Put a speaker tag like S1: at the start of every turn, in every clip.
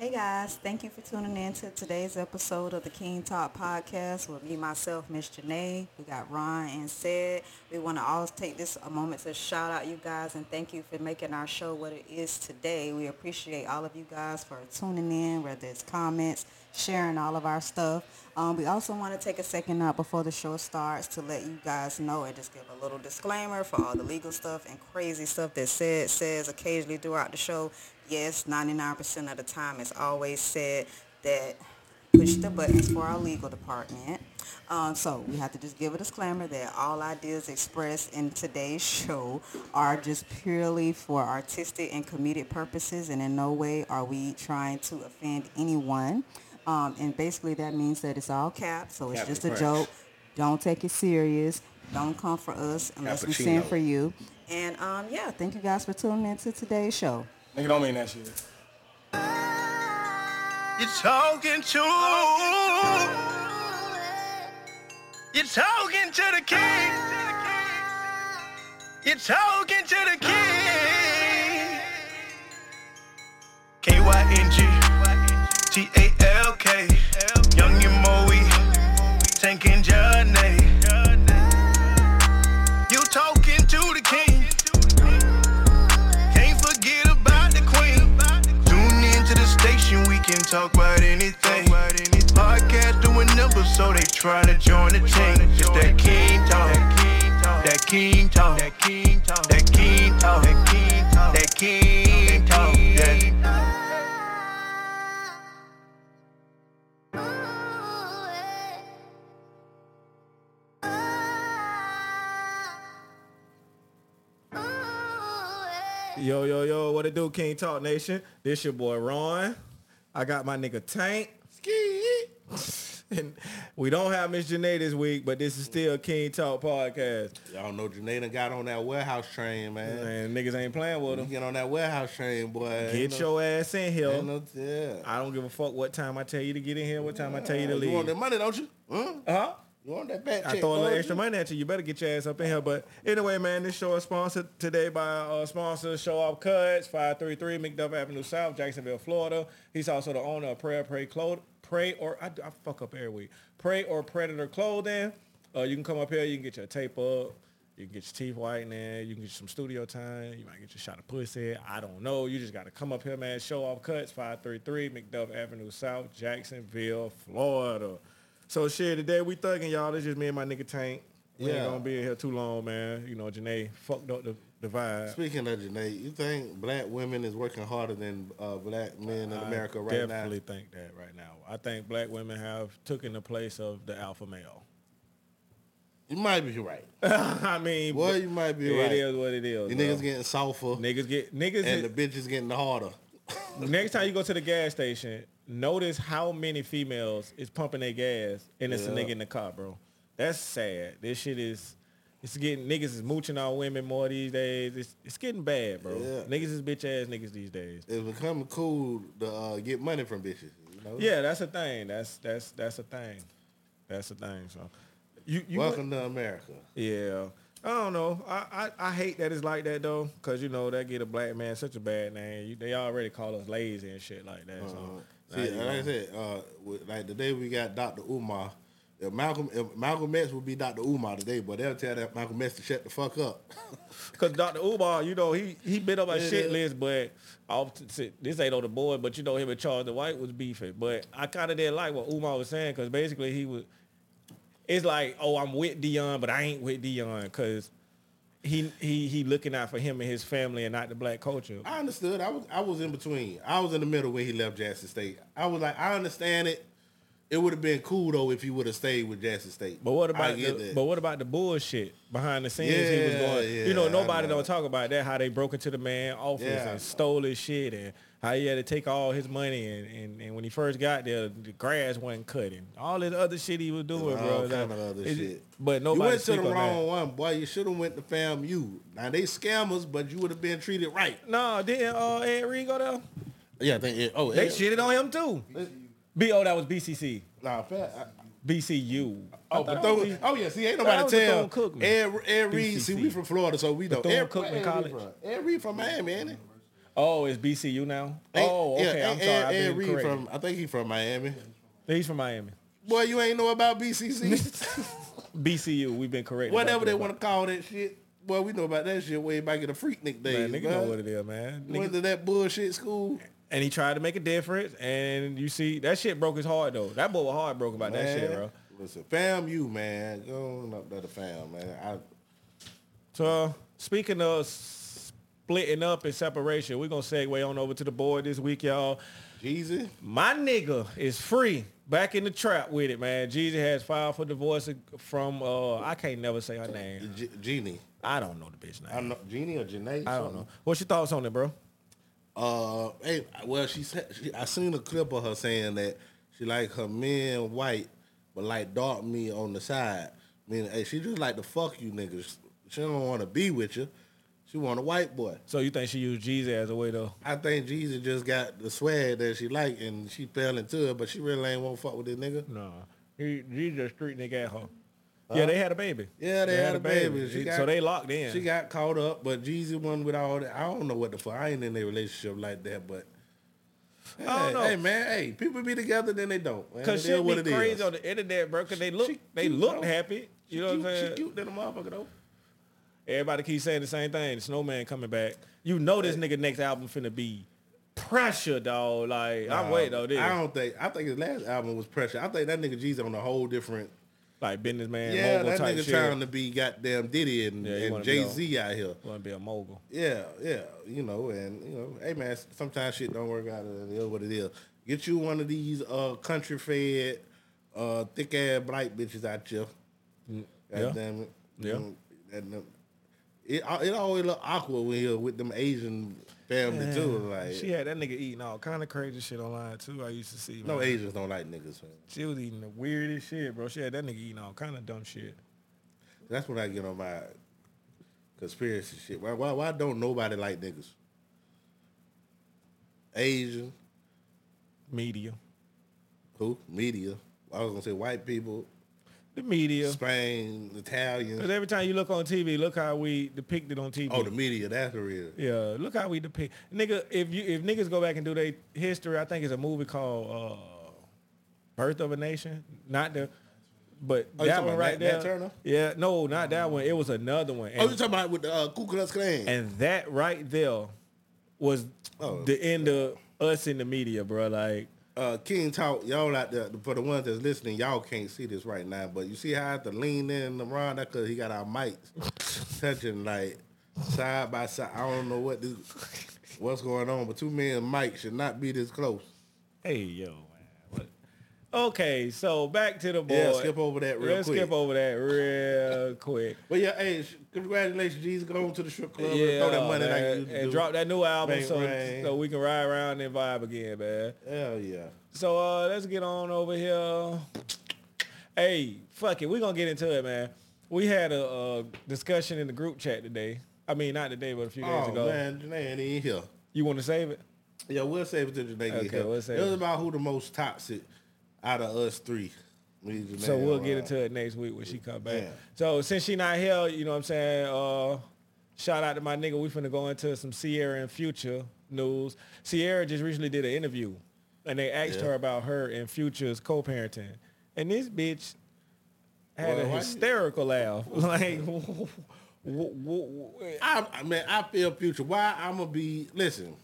S1: Hey guys, thank you for tuning in to today's episode of the KyngTalk podcast with me, myself, Miss Janae. We got Ron and Sid. We want to always take this a moment to shout out you guys and thank you for making our show what it is today. We appreciate all of you guys for tuning in, whether it's comments, sharing all of our stuff. Um, we also want to take a second out before the show starts to let you guys know and just give a little disclaimer for all the legal stuff and crazy stuff that Sid says occasionally throughout the show yes, 99% of the time it's always said that push the buttons for our legal department. Um, so we have to just give a disclaimer that all ideas expressed in today's show are just purely for artistic and comedic purposes and in no way are we trying to offend anyone. Um, and basically that means that it's all capped, so it's
S2: Captain
S1: just a joke. Don't take it serious. Don't come for us unless we send for you. And um, yeah, thank you guys for tuning in to today's show.
S2: Nigga don't mean that shit.
S3: You're talking to. You're talking to the king. You're talking to the king. K Y N G T A L K. Young and Moe. Tanking Johnny. You talk about anything. Podcast doing numbers, so they tryna join the team. It's that king talk. That king talk. That king talk. That king talk. That king talk. That king talk. Yeah.
S4: Yo, yo, yo, what it do, KyngTalk Nation? This your boy Ron. I got my nigga Tank. Ski. and we don't have Miss Janae this week, but this is still KyngTalk Podcast.
S2: Y'all know Janae done got on that warehouse train, man.
S4: And niggas ain't playing with him.
S2: get on that warehouse train, boy.
S4: Get
S2: Ain't no-
S4: your ass in here.
S2: no- yeah.
S4: I don't give a fuck what time I tell you to get in here, what time I tell you to leave.
S2: You want that money, don't you? Huh?
S4: Huh?
S2: You want that back
S4: I
S2: check?
S4: throw a little extra money at you. You better get your ass up in here. But anyway, man, this show is sponsored today by our sponsor, Show Off Cuts, 533 McDuff Avenue South, Jacksonville, Florida. He's also the owner of Prayer Pray Clothing. Pray or I, I fuck up every week. Pray or Predator Clothing. Uh, you can come up here. You can get your tape up. You can get your teeth whitening. You can get some studio time. You might get your shot of pussy. I don't know. You just got to come up here, man. Show Off Cuts, 533 McDuff Avenue South, Jacksonville, Florida. So shit, today we thugging y'all. It's just me and my nigga Tank. We
S2: Yeah.
S4: ain't gonna be in here too long, man. You know, Janae fucked up the, the vibe.
S2: Speaking of Janae, you think black women is working harder than uh, black men in America right now?
S4: I definitely think that right now. I think black women have taken the place of the alpha male.
S2: You might be right.
S4: I mean,
S2: Boy, you might be
S4: it
S2: right.
S4: is what it is.
S2: You
S4: bro.
S2: niggas getting softer,
S4: niggas get niggas.
S2: and the bitches getting harder.
S4: next time you go to the gas station, notice how many females is pumping their gas and it's a nigga in the car, bro. That's sad. This shit is it's getting niggas is mooching on women more these days. It's it's getting bad, bro.
S2: Yeah.
S4: Niggas is bitch ass niggas these days.
S2: It's becoming cool to uh, get money from bitches. You know?
S4: Yeah, that's a thing. That's that's that's a thing. That's a thing. So you you
S2: Welcome to America.
S4: Yeah. I don't know. I, I, I hate that it's like that though, cause you know that get a black man such a bad name. You, they already call us lazy and shit like that. So
S2: Uh, See,
S4: you
S2: like I said, uh, with, like today we got Dr. Umar. If Malcolm if Malcolm X would be Dr. Umar today, but they'll tell that Malcolm X to shut the fuck up.
S4: Cause Dr. Umar, you know, he he been on my
S2: Yeah.
S4: shit list, but off to, to- this ain't on the board. But you know, him and Charleston White was beefing. But I kind of didn't like what Umar was saying, cause basically he was. It's like, oh, I'm with Deion, but I ain't with Deion, cause he he he looking out for him and his family and not the black culture.
S2: I understood. I was I was in between. I was in the middle when he left Jackson State. I was like, I understand it. It would have been cool though if he would have stayed with Jackson State.
S4: But what about the,
S2: that.
S4: but what about the bullshit behind the scenes he was
S2: Yeah,
S4: going? you know, nobody
S2: know.
S4: don't talk about that. How they broke into the man office
S2: Yeah.
S4: and stole his shit, and how he had to take all his money, and, and, and when he first got there, the grass wasn't cutting. All this other shit he was doing,
S2: all
S4: bro.
S2: kind
S4: That-
S2: of other
S4: it-
S2: shit.
S4: But
S2: you
S4: nobody
S2: went to the
S4: on
S2: wrong one, boy. You should have went to FAMU. Now they scammers, but you would have been treated right.
S4: No, didn't uh, Ed Reed go there?
S2: Yeah, I think. It, oh,
S4: They
S2: it-
S4: shitted on him too. B oh, that was BCC,
S2: Nah, I-
S4: BCU.
S2: Oh, Bethune. Oh yeah, see, ain't nobody tell.
S4: Bethune-Cookman.
S2: Ed, Ed Reed, see, we from Florida, so we know. Ed,
S4: Bethune-Cookman
S2: where Ed Reed
S4: College.
S2: from? Ed Reed from Miami, ain't he?
S4: Oh, it's BCU now. Oh,
S2: yeah,
S4: okay. I'm
S2: Ed-
S4: sorry.
S2: Ed, Ed Reed from I think he from Miami.
S4: He's from Miami.
S2: Boy, you ain't know about BCC.
S4: BCU. We've been correct.
S2: Whatever they want to call that shit. Boy, we know about that shit way back in the Freaknik days.
S4: Man, nigga know what it is, man. Nigga-
S2: Went to that bullshit school.
S4: And he tried to make a difference, and you see that shit broke his heart though. That boy was heartbroken about that shit, bro.
S2: Listen, fam, you man, go on up to fam, man. I,
S4: So speaking of splitting up and separation, we're gonna segue on over to the board this week, y'all.
S2: Jeezy,
S4: My nigga is free. Back in the trap with it, man. Jeezy has filed for divorce from uh I can't never say her name.
S2: G- Jeannie.
S4: I don't know the bitch name.
S2: I know Jeannie or Janae.
S4: I don't know. What's your thoughts on it, bro?
S2: Uh, hey, well, she said she, I seen a clip of her saying that she like her men white, but like dark me on the side. Meaning, hey, she just like to fuck you niggas. She don't want to be with you. She want a white boy.
S4: So you think she used Jeezy as a way though?
S2: I think Jeezy just got the swag that she like, and she fell into it, but she really ain't want to fuck with this nigga.
S4: No. He Jeezy a street nigga at home. Yeah, they had a baby.
S2: Yeah, they, had, a baby. She got,
S4: so they locked in.
S2: She got caught up, but Jeezy won with all that. I don't know what the fuck. I ain't in a relationship like that, but hey,
S4: don't know.
S2: hey man, hey, people be together, then they don't. man.
S4: Cause
S2: she
S4: be crazy
S2: is.
S4: on the internet, bro. Cause they look,
S2: She
S4: they
S2: cute,
S4: look
S2: though.
S4: happy. You know what I'm saying?
S2: She cute than a motherfucker though.
S4: Everybody keeps saying the same thing. The Snowman coming back. You know this nigga next album finna be pressure, dog. Like I'm waiting on this.
S2: I don't think. I think his last album was pressure. I think that nigga Jeezy on a whole different.
S4: Like businessman,
S2: yeah,
S4: mogul
S2: that
S4: type
S2: nigga
S4: shit.
S2: trying to be goddamn Diddy and,
S4: Yeah,
S2: and Jay Z out here.
S4: Want to be a mogul?
S2: Yeah, yeah, you know, and you know, hey man, sometimes shit don't work out. and It is what it is. Get you one of these uh country fed, uh thick ass black bitches out here. God
S4: yeah.
S2: damn it.
S4: Yeah.
S2: Mm, and, uh, it it always look awkward when you're with them Asian family too. Like
S4: She had that nigga eating all kind of crazy shit online too. I used to see.
S2: no
S4: man.
S2: Asians don't like niggas. Man.
S4: She was eating the weirdest shit, bro. She had that nigga eating all kind of dumb shit.
S2: That's when I get on my conspiracy shit. Why why why don't nobody like niggas? Asian,
S4: Media,
S2: who? Media. I was gonna say white people,
S4: the media.
S2: Spain, Italians.
S4: Cause every time you look on TV, look how we depict it on TV.
S2: Oh, the media, that's the real.
S4: Yeah, look how we depict. Nigga, if you if niggas go back and do their history, I think it's a movie called uh, Birth of a Nation. Not the, but
S2: Oh,
S4: that one right
S2: Nat-
S4: there.
S2: Nat
S4: Yeah, no, not that one. It was another one.
S2: Oh, you talking about with the uh, Ku Klux Klan?
S4: and that right there was
S2: Oh.
S4: the end of us in the media, bro. Like,
S2: uh, KyngTalk, y'all out there, for the ones that's listening, y'all can't see this right now, but you see how I have to lean in around that because he got our mics touching like side by side. I don't know what this, what's going on, but two men mics should not be this close.
S4: hey, yo? Okay, so back to the board.
S2: Yeah, skip over that real quick.
S4: Let's
S2: quick.
S4: skip over that real quick.
S2: Well, yeah, hey, congratulations, Jeezy. Go on to the strip club
S4: Yeah,
S2: and throw that money
S4: man.
S2: like you to
S4: and
S2: do.
S4: drop that new album so,
S2: rain.
S4: so we can ride around and vibe again, man.
S2: Hell yeah.
S4: So uh, let's get on over here. Hey, fuck it, We're gonna get into it, man. We had a, uh discussion in the group chat today. I mean, not today, but a few days
S2: Oh,
S4: ago.
S2: man, Janae ain't here.
S4: You want to save it?
S2: Yeah, we'll save it till Janae get
S4: Okay, we'll save
S2: it
S4: It was
S2: about who the most toxic out of us three. Janae,
S4: So we'll get into it next week when she come back.
S2: Yeah.
S4: So since she not here, you know what I'm saying? Uh, shout out to my nigga. We finna go into some Ciara and Future news. Ciara just recently did an interview, and they asked
S2: Yeah.
S4: her about her and Future's co-parenting, and this bitch had
S2: Well,
S4: a
S2: why you-
S4: hysterical laugh. Like,
S2: I mean, I feel future. Why I'm gonna be? Listen,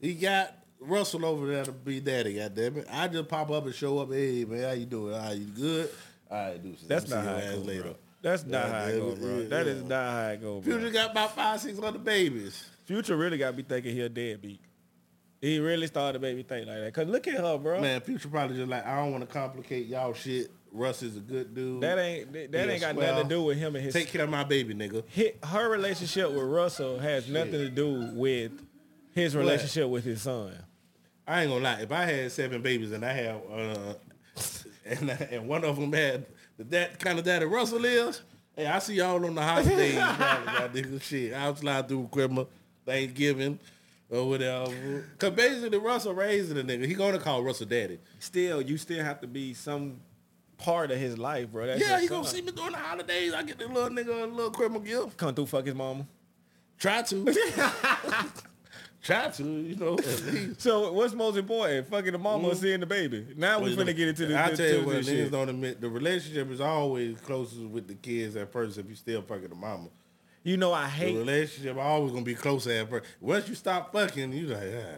S2: he got Russell over there to be daddy. Goddamn it! I just pop up and show up. Hey man, how you doing? How you good? All right, do
S4: that's not how it goes, bro. That's not how it goes, bro. That is not how it goes, bro.
S2: Future got about five, six other babies.
S4: Future really got me thinking he a deadbeat. He really started to make me think like that. Cause look at her, bro.
S2: Man, Future probably just like I don't want to complicate y'all shit. Russ is a good dude.
S4: That ain't that, that ain't got
S2: swell.
S4: nothing to do with him and his.
S2: Take care of my baby, nigga.
S4: her relationship with Russell has nothing to do with his relationship with his son.
S2: I ain't gonna lie. If I had seven babies and I had uh, and and one of them had the that kind of daddy Russell is, hey, I see y'all on the holidays, nigga shit. I'll slide through Christmas, Thanksgiving, or whatever. Cause basically Russell raising the nigga. He gonna call Russell daddy.
S4: Still, you still have to be some part of his life, bro. That's
S2: yeah, he gonna see me during the holidays. I get the little nigga a little Christmas gift.
S4: come through fuck his mama.
S2: Try to. Try to, you know.
S4: So what's most important? Fucking the mama or mm-hmm. seeing the baby? Now we're
S2: Well,
S4: finna get into the.
S2: I tell you what, niggas
S4: shit.
S2: don't admit the relationship is always closest with the kids at first if you still fucking the mama.
S4: You know I hate The
S2: relationship always gonna be close at first. Once you stop fucking, you like, yeah,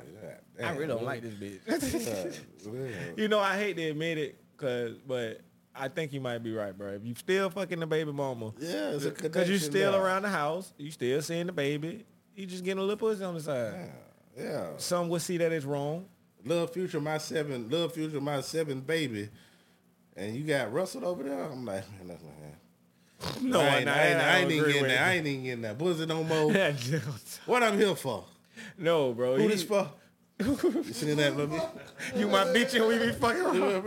S2: yeah.
S4: I really don't like this bitch. You know I hate to admit it, cause but I think you might be right, bro. If you still fucking the baby mama,
S2: yeah, it's a uh,
S4: cause you
S2: connection
S4: still around the house, you still seeing the baby, you just getting a little pussy on the side.
S2: Yeah.
S4: Some would see that as wrong.
S2: Love Future, my seven, Love Future, my seven baby, and you got Russell over there. I'm like, man, that's my hand.
S4: No,
S2: I ain't, I ain't, I ain't even getting
S4: with
S2: that. I ain't even getting that pussy no more. what I'm here for?
S4: no, bro.
S2: Who
S4: he-
S2: this for? You seen that little bit?
S4: You my bitch and we be fucking around.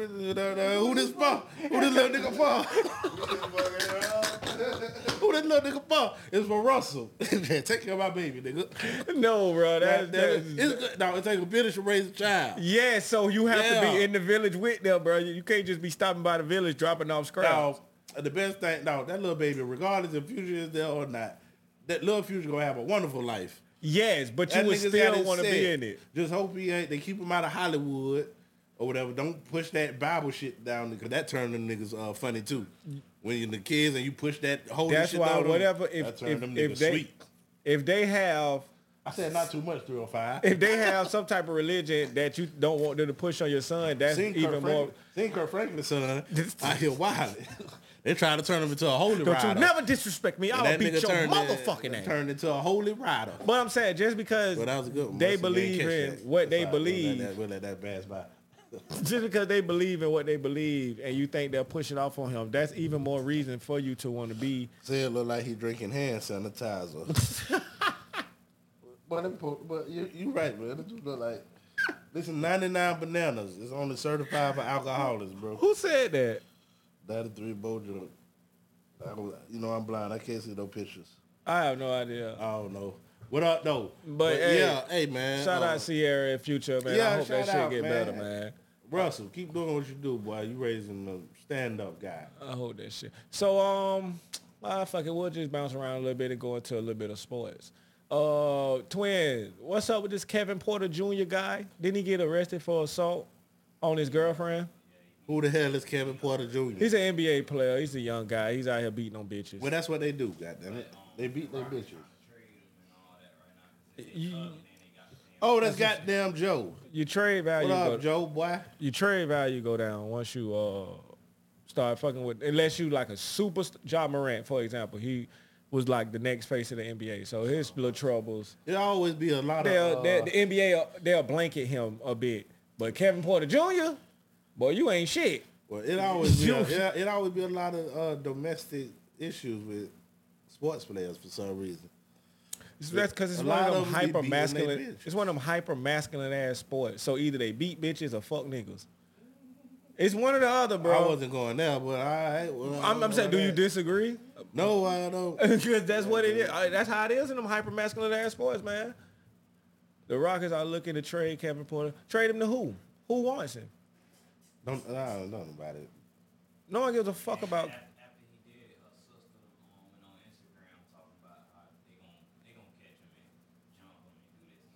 S2: Who this for? Who this little nigga for? Who this little nigga for? It's for Russell. Take care of my baby, nigga.
S4: No, bro. That's,
S2: That, that,
S4: that's,
S2: it's good. No, it takes a village to raise a child.
S4: yeah, so you have to be in the village with them, bro. You you can't just be stopping by the village dropping off scraps.
S2: Now, the best thing, no, that little baby, regardless if Future is there or not, that little Future gonna have a wonderful life.
S4: Yes, but you
S2: That
S4: would still want to be in it.
S2: Just hope he ain't. They keep him out of Hollywood or whatever. Don't push that Bible shit down because that turned them niggas uh, funny too. When you're the kids and you push that holy
S4: That's
S2: shit
S4: why
S2: them,
S4: whatever
S2: that
S4: if if,
S2: them
S4: if they
S2: sweet.
S4: if they have
S2: I said not too much, three or five.
S4: if they have some type of religion that you don't want them to push on your son, that's
S2: Seen
S4: even
S2: Kirk
S4: more.
S2: Franklin, seen Kirk Franklin's son out here wild. they trying to turn him into a holy
S4: Don't you never disrespect me. I'll beat your motherfucking ass.
S2: Turned into a holy rider.
S4: But I'm saying just because
S2: Well, that was a good one.
S4: they believe in
S2: that.
S4: what they
S2: That's all right. We'll let
S4: believe,
S2: that- We'll let that pass by.
S4: just because they believe in what they believe, and you think they're pushing off on him, that's even more reason for you to want to be.
S2: Say it look like he drinking hand sanitizer. but, them but you you right, man. It just look like listen, 99 bananas It's only certified for alcoholics, bro.
S4: Who said that?
S2: 93 Bojo. I don't- You know I'm blind. I can't see no pictures.
S4: I have no idea.
S2: I don't know. What up though?
S4: But, hey,
S2: yeah, hey man.
S4: Shout
S2: uh,
S4: out Ciara and Future, man. I
S2: yeah,
S4: hope that
S2: shout
S4: shit
S2: out,
S4: get
S2: man.
S4: better, man.
S2: Russell, keep doing what you do, boy. You raising a stand up guy.
S4: I hold that shit. So um, ah, fuck it. We'll just bounce around a little bit and go into a little bit of sports. Uh, twin, what's up with this Kevin Porter Jr. guy? Didn't he get arrested for assault on his girlfriend?
S2: Who the hell is Kevin Porter Jr.?
S4: He's an NBA player. He's a young guy. He's out here beating on bitches.
S2: well, that's what they do, goddamn it. They beat their bitches.
S4: You,
S2: Oh, that's goddamn Joe.
S4: Your trade value.
S2: What
S4: go,
S2: Joe, boy?
S4: Your trade value go down once you uh start fucking with unless you like a super Ja Morant, for example. He was like the next face of the NBA. So his little troubles.
S2: There always be a lot
S4: They'll,
S2: of. Uh,
S4: the NBA they'll blanket him a bit. But Kevin Porter Jr. Boy, you ain't shit.
S2: well, it always be. A, it, it always be a lot of uh, domestic issues with sports players for some reason.
S4: That's because it's one of them hyper masculine. It's one of them hyper masculine ass sports. So either they beat bitches or fuck niggas. It's one or the other, bro.
S2: I wasn't going there, but I. Well,
S4: I'm, I'm saying, do you disagree?
S2: No, I don't.
S4: Because that's what it is. That's how it is in them hyper masculine ass sports, man. The Rockets are looking to trade Kevin Porter. Trade him to who? Who wants him?
S2: Don't. I don't know about it.
S4: No one gives a fuck about.
S5: After he did, her sister um, went on Instagram talking about how they gon' they gon' catch him and jump him and do this.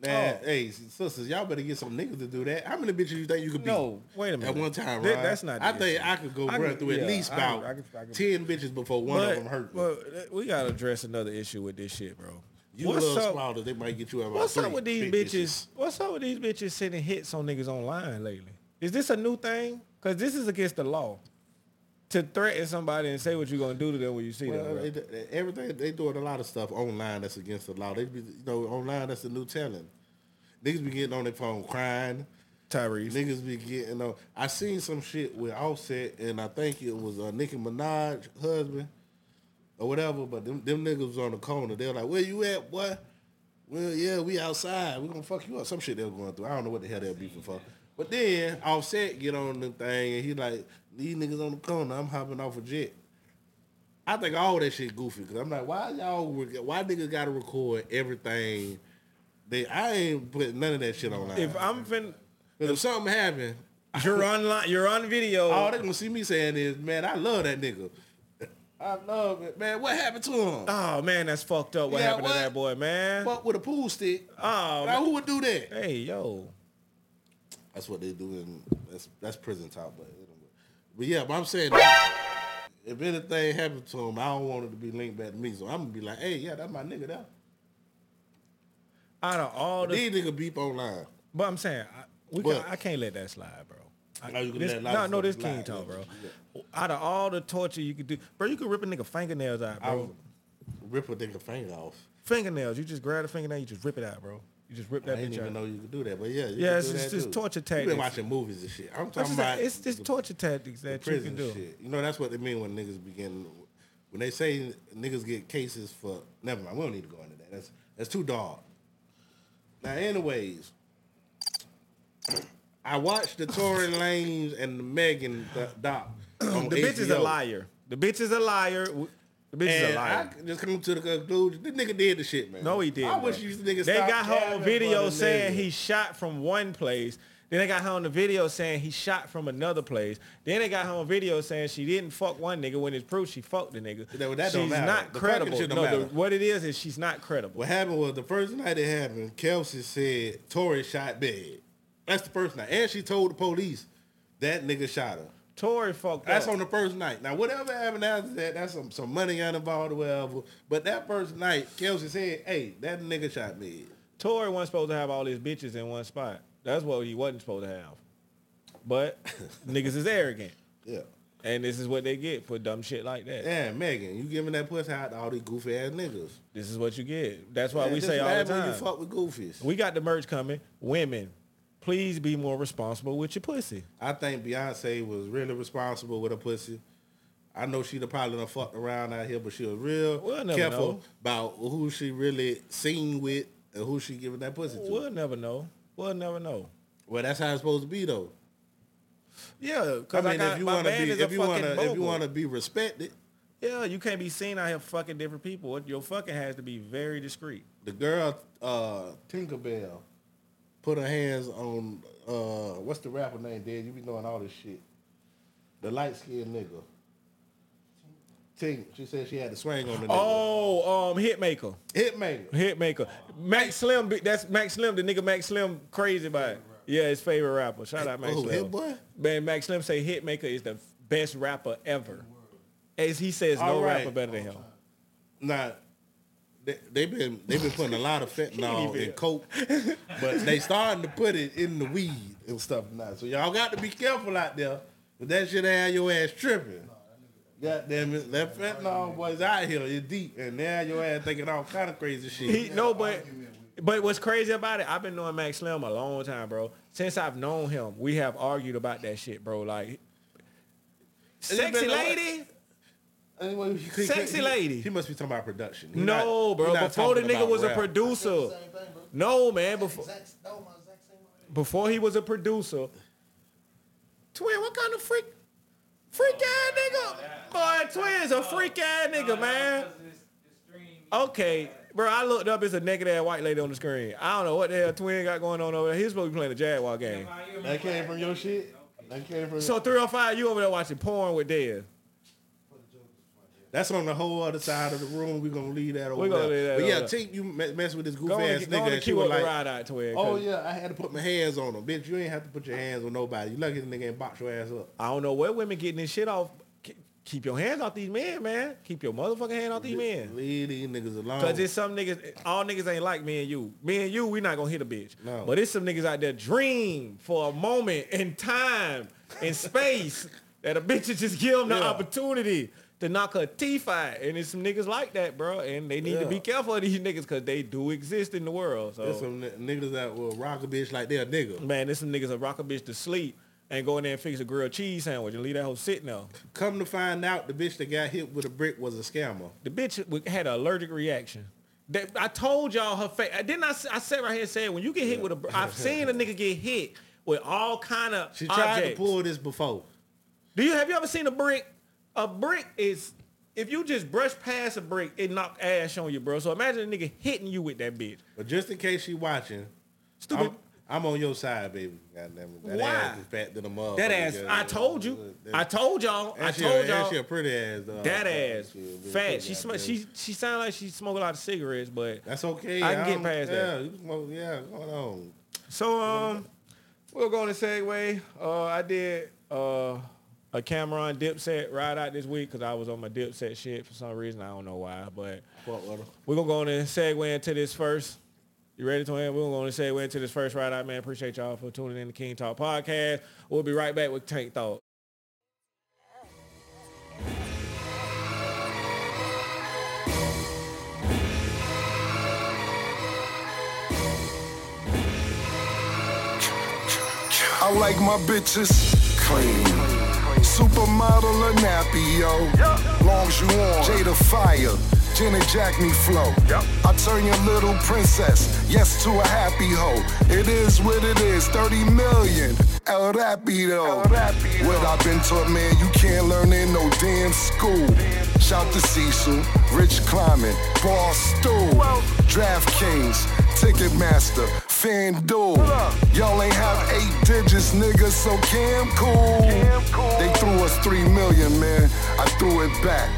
S2: Man,
S4: Oh.
S2: hey, sisters, y'all better get some niggas to do that. How many bitches you think you could be?
S4: No, wait a minute.
S2: At one time,
S4: That- that's not.
S2: I think
S4: issue.
S2: I could go
S4: I
S2: run through at least
S4: I
S2: about
S4: I can- I can-
S2: ten bitches before one of them hurt me.
S4: But we gotta address another issue with this shit, bro.
S2: you
S4: what's
S2: little
S4: up?
S2: they might get you about
S4: What's up with these
S2: big
S4: bitches? What's up with these bitches sending hits on niggas online lately? Is this a new thing? Cause this is against the law. To threaten somebody and say what you're gonna do to them when you see
S2: Well,
S4: them.
S2: they, everything they doing a lot of stuff online that's against the law. They be, you know, online that's the new talent. Niggas be getting on their phone crying.
S4: Tyrese.
S2: Niggas be getting on. I seen some shit with Offset, and I think it was uh, Nicki Minaj husband or whatever. But them, them niggas was on the corner. They were like, "Where you at, boy?" Well, yeah, we outside. We gonna fuck you up. Some shit they were going through. I don't know what the hell they're beefing for. But then Offset get on the thing, and he like, "These niggas on the corner. I'm hopping off a jet." I think all that shit goofy because I'm like, why y'all? Why niggas gotta record everything? They, I ain't put none of that shit online.
S4: If I'm fin,
S2: Cause if something happen,
S4: you're online, you're on video.
S2: all they gonna see me saying is, man, I love that nigga. I love it, man. What happened to him?
S4: Oh man, that's fucked up. What
S2: Yeah,
S4: happened
S2: what?
S4: to that boy, man?
S2: Fuck with a pool stick.
S4: Oh,
S2: now who would do that?
S4: Hey, yo.
S2: That's what they do in that's that's prison talk, but but yeah, but I'm saying if anything happened to him, I don't want it to be linked back to me. So I'm gonna be like, hey, yeah, that's my nigga there.
S4: Out of all the,
S2: These nigga beep online.
S4: but I'm saying, I, we
S2: What?
S4: can, I can't let that slide, bro. I,
S2: you can
S4: this, no, no, this king talk,
S2: yeah.
S4: bro. Out of all the torture you could do, bro, you could rip a nigga fingernails out,
S2: I
S4: bro.
S2: would rip a nigga finger off.
S4: Fingernails, you just grab the fingernail, you just rip it out, bro. You just rip that.
S2: I didn't
S4: bitch
S2: even
S4: out.
S2: know you could do that, but yeah,
S4: Yeah, it's just-
S2: that
S4: it's
S2: too.
S4: torture
S2: You been watching movies and shit. I'm talking
S4: like-
S2: about
S4: it's just
S2: the-
S4: torture tactics that you can do.
S2: shit. You know, that's what they mean when niggas begin when they say niggas get cases for never mind, we don't need to go into that. That's that's too dark. Now, anyways, I watched the Tory Lanez and the Megan do- doc.
S4: The bitch is a liar. The bitch is a liar. The bitch is a
S2: And
S4: liar.
S2: I just come to the conclusion, this nigga did the shit, man.
S4: No, he did.
S2: I wish these niggas
S4: They got her on video saying
S2: nigga.
S4: he shot from one place. Then they got her on the video saying he shot from another place. Then they got her on video saying she didn't fuck one nigga when it's proof she fucked the nigga.
S2: That- that
S4: she's not
S2: The
S4: credible. No, the, what it is is she's not credible.
S2: What happened was the first night it happened, Kelsey said Tory shot bad. That's the first night. And she told the police that nigga shot her.
S4: Tory fucked
S2: That's
S4: up.
S2: on the first night. Now, whatever happened after that, that's some, some money involved or whatever. But that first night, Kelsey said, hey, that nigga shot me.
S4: Tory wasn't supposed to have all his bitches in one spot. That's what he wasn't supposed to have. But niggas is arrogant.
S2: Yeah.
S4: And this is what they get for dumb shit like that.
S2: Yeah, Megan, you giving that pussy out to all these goofy ass niggas.
S4: This is what you get. That's why
S2: Man,
S4: we say all the time.
S2: You fuck with goofies.
S4: We got the merch coming. Women, please be more responsible with your pussy.
S2: I think Beyonce was really responsible with her pussy. I know she'd have probably done fucked around out here, but she was real
S4: We'll
S2: careful
S4: know.
S2: about who she really seen with and who she giving that pussy to.
S4: We'll never know. We'll never know.
S2: Well, that's how it's supposed to be, though.
S4: Yeah,
S2: I
S4: because I,
S2: mean,
S4: got
S2: if you want to be, if you want to, if you want to be respected,
S4: Yeah, you can't be seen out here fucking different people. Your fucking has to be very discreet.
S2: the girl uh, Tinkerbell put her hands on uh, what's the rapper name? Dad, you be knowing all this shit. The light skinned nigga. Tink, she said she had the swing on the nigga.
S4: Oh, um, Hitmaka.
S2: Hitmaka.
S4: Hitmaka. Max Slim, that's Max Slim, the nigga Max Slim crazy about it. Yeah, his favorite rapper. Shout out Max
S2: Oh,
S4: Slim.
S2: Hit Boy?
S4: Man, Max Slim say Hitmaka is the best rapper ever. As he says, no
S2: All right.
S4: rapper better than him.
S2: Now, they, they've been they've been putting a lot of fentanyl in coke, but they starting to put it in the weed and stuff now. So y'all got to be careful out there. But that shit have your ass tripping. God damn it, that fentanyl boys out here is deep, and now your ass thinking all kind of crazy shit.
S4: He, no, but but what's crazy about it, I've been knowing Max Slim a long time, bro. Since I've known him, we have argued about that shit, bro. Like, sexy lady.
S2: Anyway, he- he-
S4: Sexy
S2: he-
S4: lady.
S2: He must be talking about production. He
S4: No,
S2: not-
S4: bro.
S2: he not
S4: Before the nigga
S2: about
S4: was a
S2: rap.
S4: producer. No, man. Before before he was a producer. Twin, what kind of freak, freak ass nigga? Boy, Twin's a freak ass nigga, man. Okay, bro. I looked up. It's a naked ass white lady on the screen. I don't know what the hell Twin got going on over there. He's supposed to be playing the Jaguar game.
S2: That came from your shit. That came from.
S4: So 305, you over there watching porn with Dez.
S2: That's on the whole other side of the room. We're gonna leave that over
S4: We gonna
S2: there.
S4: leave that
S2: but yeah,
S4: over.
S2: Tink, you mess with this goofy
S4: Go
S2: ass
S4: on
S2: nigga,
S4: and
S2: and she was
S4: the
S2: like,
S4: ride out, Twin.
S2: "Oh yeah, I had to put my hands on him, bitch. You ain't have to put your hands on nobody. You lucky the nigga ain't box your ass up.
S4: I don't know where women getting this shit off. Keep your hands off these men, man. Keep your motherfucking hand off these men.
S2: Leave these niggas alone.
S4: Cause it's some niggas, all niggas ain't like me and you. Me and you, we not gonna hit a bitch.
S2: No.
S4: But it's some niggas out there dream for a moment in time, in space, that a bitch would just give them the
S2: Yeah.
S4: opportunity to knock her teeth out. And it's some niggas like that, bro. And they need to be careful of these niggas cause they do exist in the world. So
S2: There's some n- niggas that will rock a bitch like they're a nigga.
S4: man, there's some niggas that rock a bitch to sleep and go in there and fix a grilled cheese sandwich and leave that hoe sitting there.
S2: Come to find out, the bitch that got hit with a brick was a scammer.
S4: The bitch had an allergic reaction. That, I told y'all her face. Didn't I? I said right here said when you get hit with a. I've seen a nigga get hit with all kind of
S2: She tried
S4: objects.
S2: to pull this before.
S4: Do you have you ever seen a brick? A brick is if you just brush past a brick, it knock ash on you, bro. So imagine a nigga hitting you with that bitch.
S2: But just in case she watching,
S4: Stupid.
S2: I'm, I'm on your side, baby. Goddamn it. That
S4: Why?
S2: ass is fat to the mother.
S4: That ass, I told you. I told y'all. I told
S2: and
S4: y'all.
S2: she a pretty ass. Though.
S4: That ass,
S2: She
S4: fat. She sm- she she sound like she smoke a lot of cigarettes, but
S2: That's okay.
S4: I can get past
S2: yeah,
S4: that.
S2: You smoke, yeah, going on.
S4: So um, we'll go on the segue. Uh, I did uh a Cam'ron Dipset ride out this week because I was on my Dipset shit for some reason. I don't know why, but
S2: Fuck with her.
S4: we're gonna go on and segue into this first. You ready to end? We're gonna go on and segue into this first ride out, man. Appreciate y'all for tuning in to KyngTalk Podcast. We'll be right back with Tank Thought.
S6: I like my bitches clean. Supermodel or nappy, yo. Long as you on. Jada Fire. Jenna Jack me flow. I turn your little princess, yes to a happy hoe. It is what it is, 30 million. El Rapido. What I've been taught, man, you can't learn in no damn school. Shout to Cecil, Rich Climbing, Ball Stool, DraftKings, Ticketmaster, FanDuel. Y'all ain't have eight digits, nigga, so Cam cool. They threw us three million, man. I threw it back.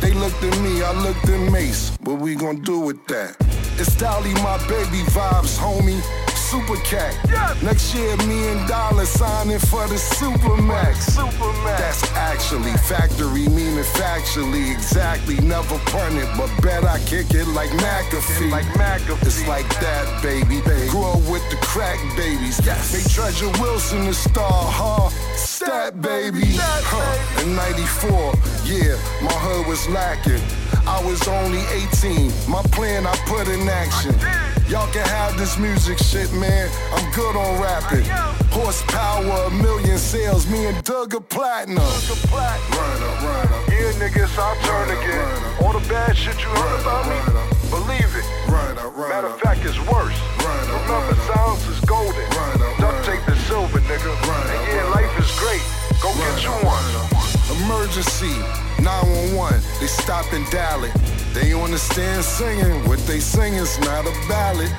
S6: They looked at me, I looked at Mase. What we gonna do with that? It's Dolly, my baby vibes, homie. Super Cat. Next year, me and Dollar signing for the Supermax. Supermax. That's actually factory, meaning factually, exactly. Never pun it, but bet I kick it like McAfee. Like McAfee. It's like that, baby. Grew up with the crack babies. Make Treasure Wilson a star, huh? Stat baby. Huh. In 94, yeah, my hood was lacking. I was only 18. My plan I put in action. Y'all can have this music shit, man. I'm good on rapping. Horsepower, a million sales. Me and Doug are platinum. Run up, run up.
S7: Yeah, niggas, I'll turn again. All the bad shit you heard about me, believe it.
S6: Run up, run
S7: Matter of fact, it's worse.
S6: Run up,
S7: Remember,
S6: run up.
S7: silence is golden.
S6: Run up,
S7: Duct
S6: run
S7: tape is silver, nigga.
S6: Run
S7: And yeah,
S6: run
S7: life is great. Go get you one.
S6: Emergency, 911, they stop and dial it. They understand singing, what they sing is not a ballad.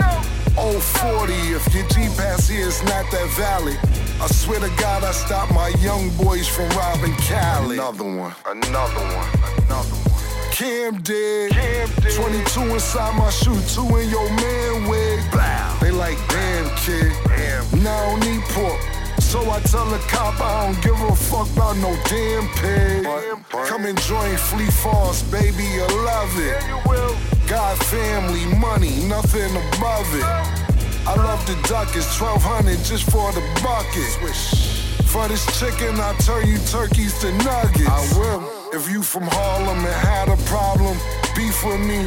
S6: Oh 40, if your G-Pass here is not that valid. I swear to God, I stop my young boys from robbing Cali. Another one,
S7: Another one. Another one.
S6: Cam dead.
S7: Cam dead.
S6: 22 inside my shoe, two in your man wig. They like, damn kid.
S7: Damn.
S6: Now I don't need pork. So I tell the cop I don't give a fuck about no damn pig. Come and join Fleet Farms, baby, you love it.
S7: Yeah, you will.
S6: God, family, money, nothing above it. I love the duck, it's 1200 just for the bucket. For this chicken, I turn you turkeys to nuggets. I will. If you from Harlem and had a problem, beef with me.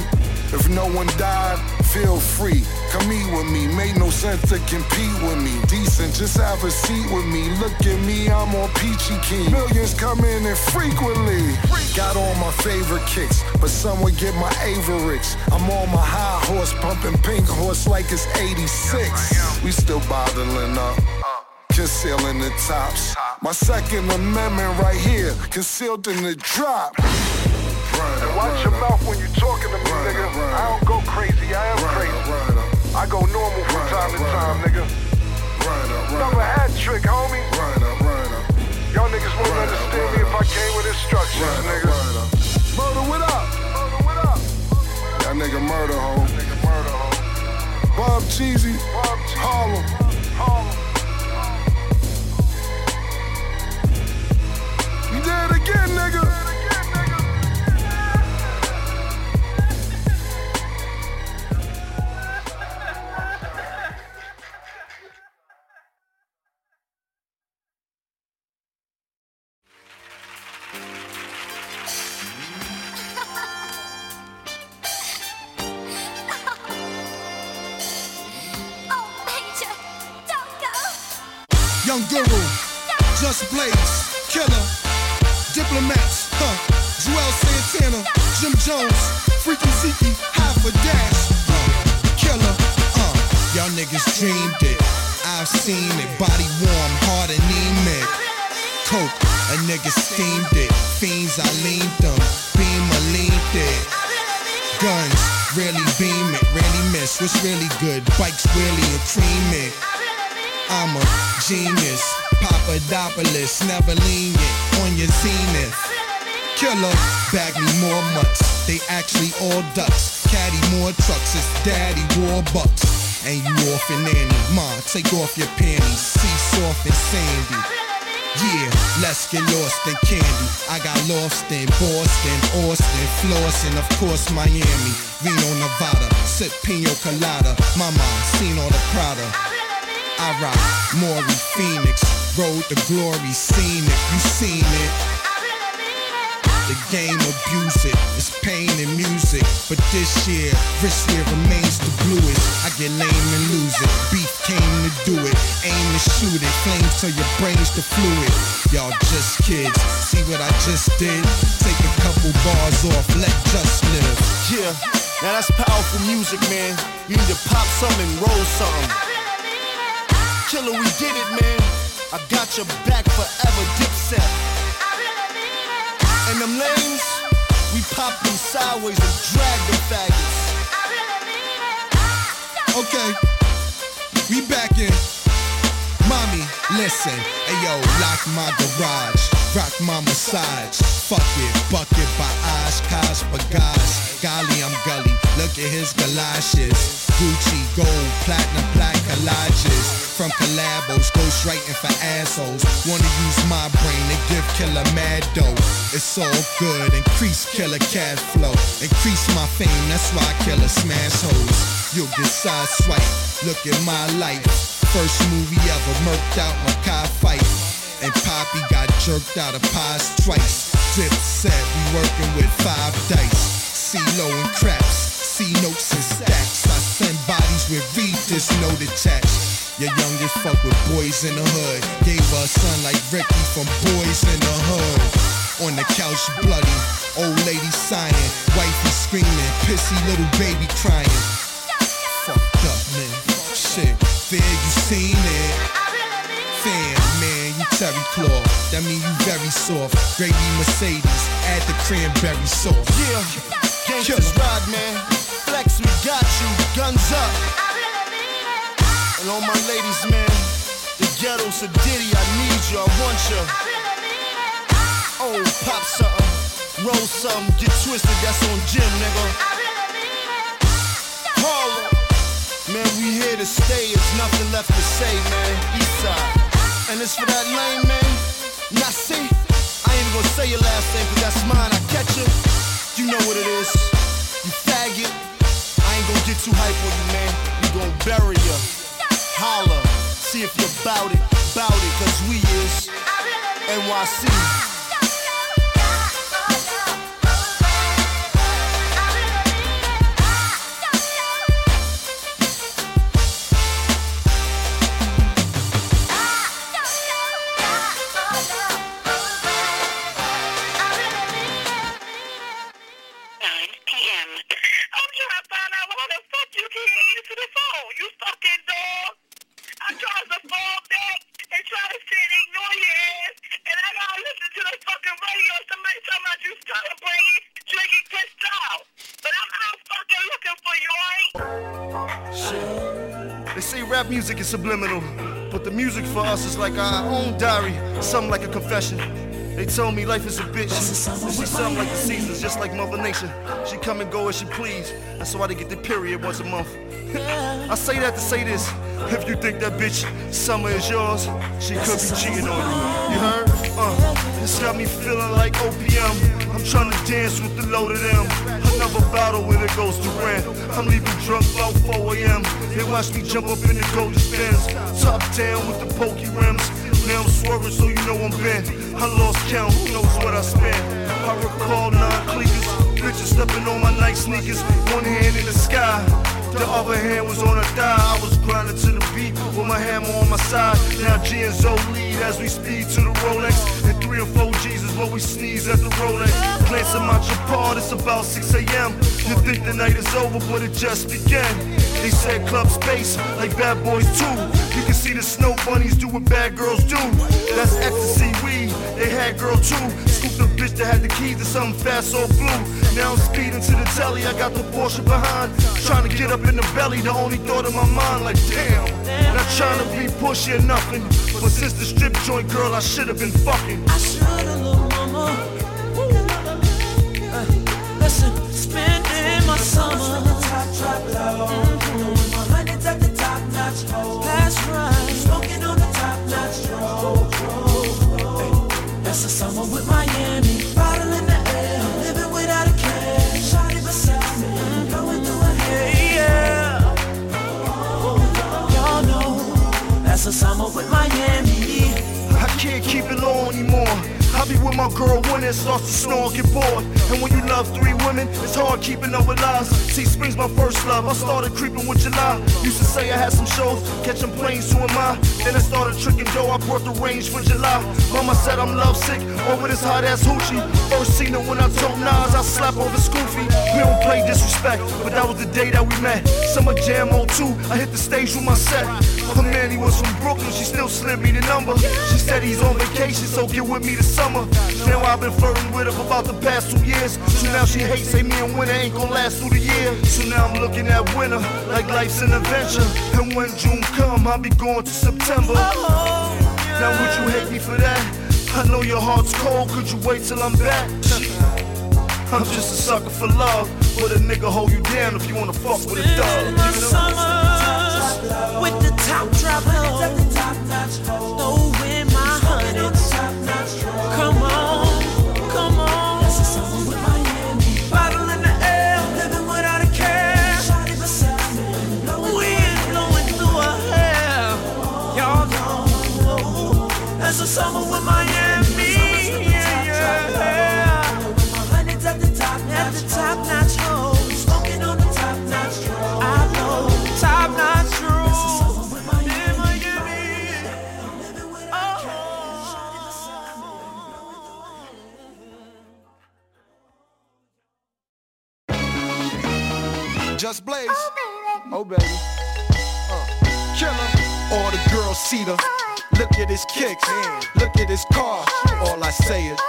S6: If no one died, feel free. Come eat with me. Made no sense to compete with me. Decent, just have a seat with me. Look at me, I'm on Peachy Keen. Millions come in infrequently. Got all my favorite kicks, but some would get my Avericks. I'm on my high horse, pumping pink horse like it's 86. We still bottling up. Concealing the tops. My second amendment right here, concealed in the drop.
S7: And watch your mouth when you talking to me, nigga. I don't go crazy, I am crazy. I go normal from time to time, nigga. Another hat trick, homie.
S6: run up, run
S7: Y'all niggas wouldn't understand me if. I came with instructions, nigga.
S6: Murder, what up?
S7: Murder, what up?
S6: That nigga murder, home.
S7: Nigga, murder, homie.
S6: Bob Cheesy,
S7: Bob G.
S6: Harlem.
S7: Harlem.
S6: You did it again, nigga.
S8: Papadopoulos, never lenient on your zenith. Killer, bag me more mutts. They actually all ducks. Caddy more trucks. It's daddy war bucks. And you off and nanny. Ma, take off your panties. See soft and sandy. Yeah, let's get lost in candy. I got lost in Boston, Austin, Flossin, of course Miami, Reno, Nevada. Sip pino colada. Mama, seen all the Prada. I rock Maury Phoenix, road to glory, seen it, you seen it. The game abuse it, it's pain and music. But this year, wristwear remains the bluest. I get lame and lose it. Beef came to do it, aim to shoot it. Flames till your brain's the fluid. Y'all just kids, see what I just did? Take a couple bars off, let just live.
S9: Yeah, now that's powerful music, man. You need to pop something, roll something. Killer, we did it, man. I got your back forever, dipset. And them lanes, we pop them sideways and drag them faggots.
S8: Okay, we back in. Listen. Ayo, lock my garage, rock my massage. Fuck it, bucket by OshKosh B'gosh. Golly, I'm gully. Look at his galoshes. Gucci, gold, platinum, black collages. From collabos, ghostwriting for assholes. Wanna use my brain to give killer mad dough. It's all good, increase killer cash flow. Increase my fame, that's why killer smash hoes. You'll get side swipe. Look at my life. First movie ever, murked out my car fight. And Poppy got jerked out of pies twice. Dip said we working with five dice. C-Lo and craps, C notes and stacks. I send bodies with read this note attached. Your youngest fuck with boys in the hood. Gave her a son like Ricky from Boys in the Hood. On the couch bloody, old lady sighing, wifey screaming, pissy little baby crying. Terry Claw. That mean you very soft. Gravy Mercedes, add the cranberry sauce.
S9: Yeah, gangsters ride, man. Flex, we got you. Guns up. And all my ladies, man. The ghetto Diddy, I need you, I want you. Oh, pop something, roll something, get twisted, that's on Jim, nigga. Harlem, man, we here to stay, it's nothing left to say, man. Eastside, and it's for that lame man. Now see, I ain't gonna say your last name, cause that's mine, I catch you. You know what it is, you faggot. I ain't gonna get too hype on you, man. We gon' bury you. Holla, see if you're bout it, bout it, cause we is NYC.
S10: You fucking dog. I tried to fall back and try to sit and ignore your ass, and I gotta listen to the fucking radio. Somebody talking about you celebrating drinking Cristal. But I'm out fucking looking for you, alright?
S9: They say rap music is subliminal, but the music for us is like our own diary, something like a confession. They told me life is a bitch, and she something like the seasons, just like Mother Nature. She come and go as she please, that's why they get the period once a month. I say that to say this, if you think that bitch summer is yours, she could be cheating on you. You heard? Uh, this got me feeling like OPM. I'm trying to dance with the load of them. Another battle when it goes to rent. I'm leaving drunk about 4 a.m. They watch me jump up in the golden spins. Top down with the pokey rims. Now I'm swerving so you know I'm bent. I lost count, who knows what I spent. I recall nine clickers. Bitches stepping on my night sneakers. One hand in the sky. The other hand was on a thigh. I was grinding to the beat with my hammer on my side. Now G and Zoe lead as we speed to the Rolex. And three or four G's is what we sneeze at the Rolex. Glancing my part, it's about 6 a.m. You think the night is over, but it just began. They said club space like bad boys too. You can see the snow bunnies do what bad girls do. That's ecstasy weed. They had girl too. Scooped the bitch that had the keys to something fast or blue. Now I'm speeding to the telly, I got the Porsche behind. Trying to get up in the belly, the only thought in my mind, like damn. Not trying to be pushy or nothing. But since the strip joint girl, I should have been fucking.
S11: I shoulda, little mama. Uh, Listen, spending my summer. Top, drop. Summer with Miami. Bottle in the air. Living without a care. Shawty beside me. Going through a hair. Yeah. Y'all know. That's the summer with Miami.
S9: I can't keep it low anymore. I be my girl when it starts to snow, I get bored. And when you love three women, it's hard keeping up with lies. See, spring's my first love. I started creeping with July. Used to say I had some shows, catching planes, who am I? Then I started tricking Joe, I brought the range for July. Mama said I'm lovesick oh, over this hot ass hoochie. First seen her when I told Nas I slap over Scoofy. We don't play disrespect, but that was the day that we met. Summer Jam 02, I hit the stage with my set. Her man, he was from Brooklyn, she still slid me the number. She said he's on vacation, so get with me this summer. Now I've been flirting with her for about the past two years. So now she hates, say me and winter ain't gonna last through the year. So now I'm looking at winter, like life's an adventure. And when June come, I'll be going to September. Now would you hate me for that? I know your heart's cold, could you wait till I'm back? I'm just a sucker for love, but a nigga hold you down if you wanna fuck with a dog.
S11: my summers with the top drop low. No
S8: Oh, baby. Uh. Killer. All the girls see the. Look at his kicks. Look at his car. All I say is.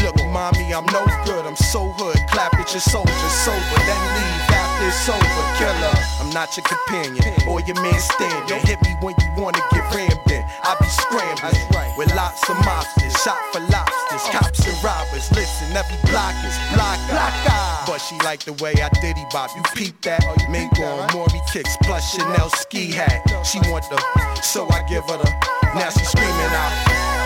S8: Look, mommy, I'm no good. I'm so hood. Clap at your soldiers sober. Then leave after it's over. Killer. I'm not your companion or your man standing. Don't hit me when you wanna get rammed in. I be scrambling right. with lots of mobsters. Shot for lobsters. Cops and robbers. Listen, every block is block. block But she like the way I diddy bop. You peep that? Mink on Maury kicks plus Chanel ski hat. She want the, so I give her the. Now she screaming out.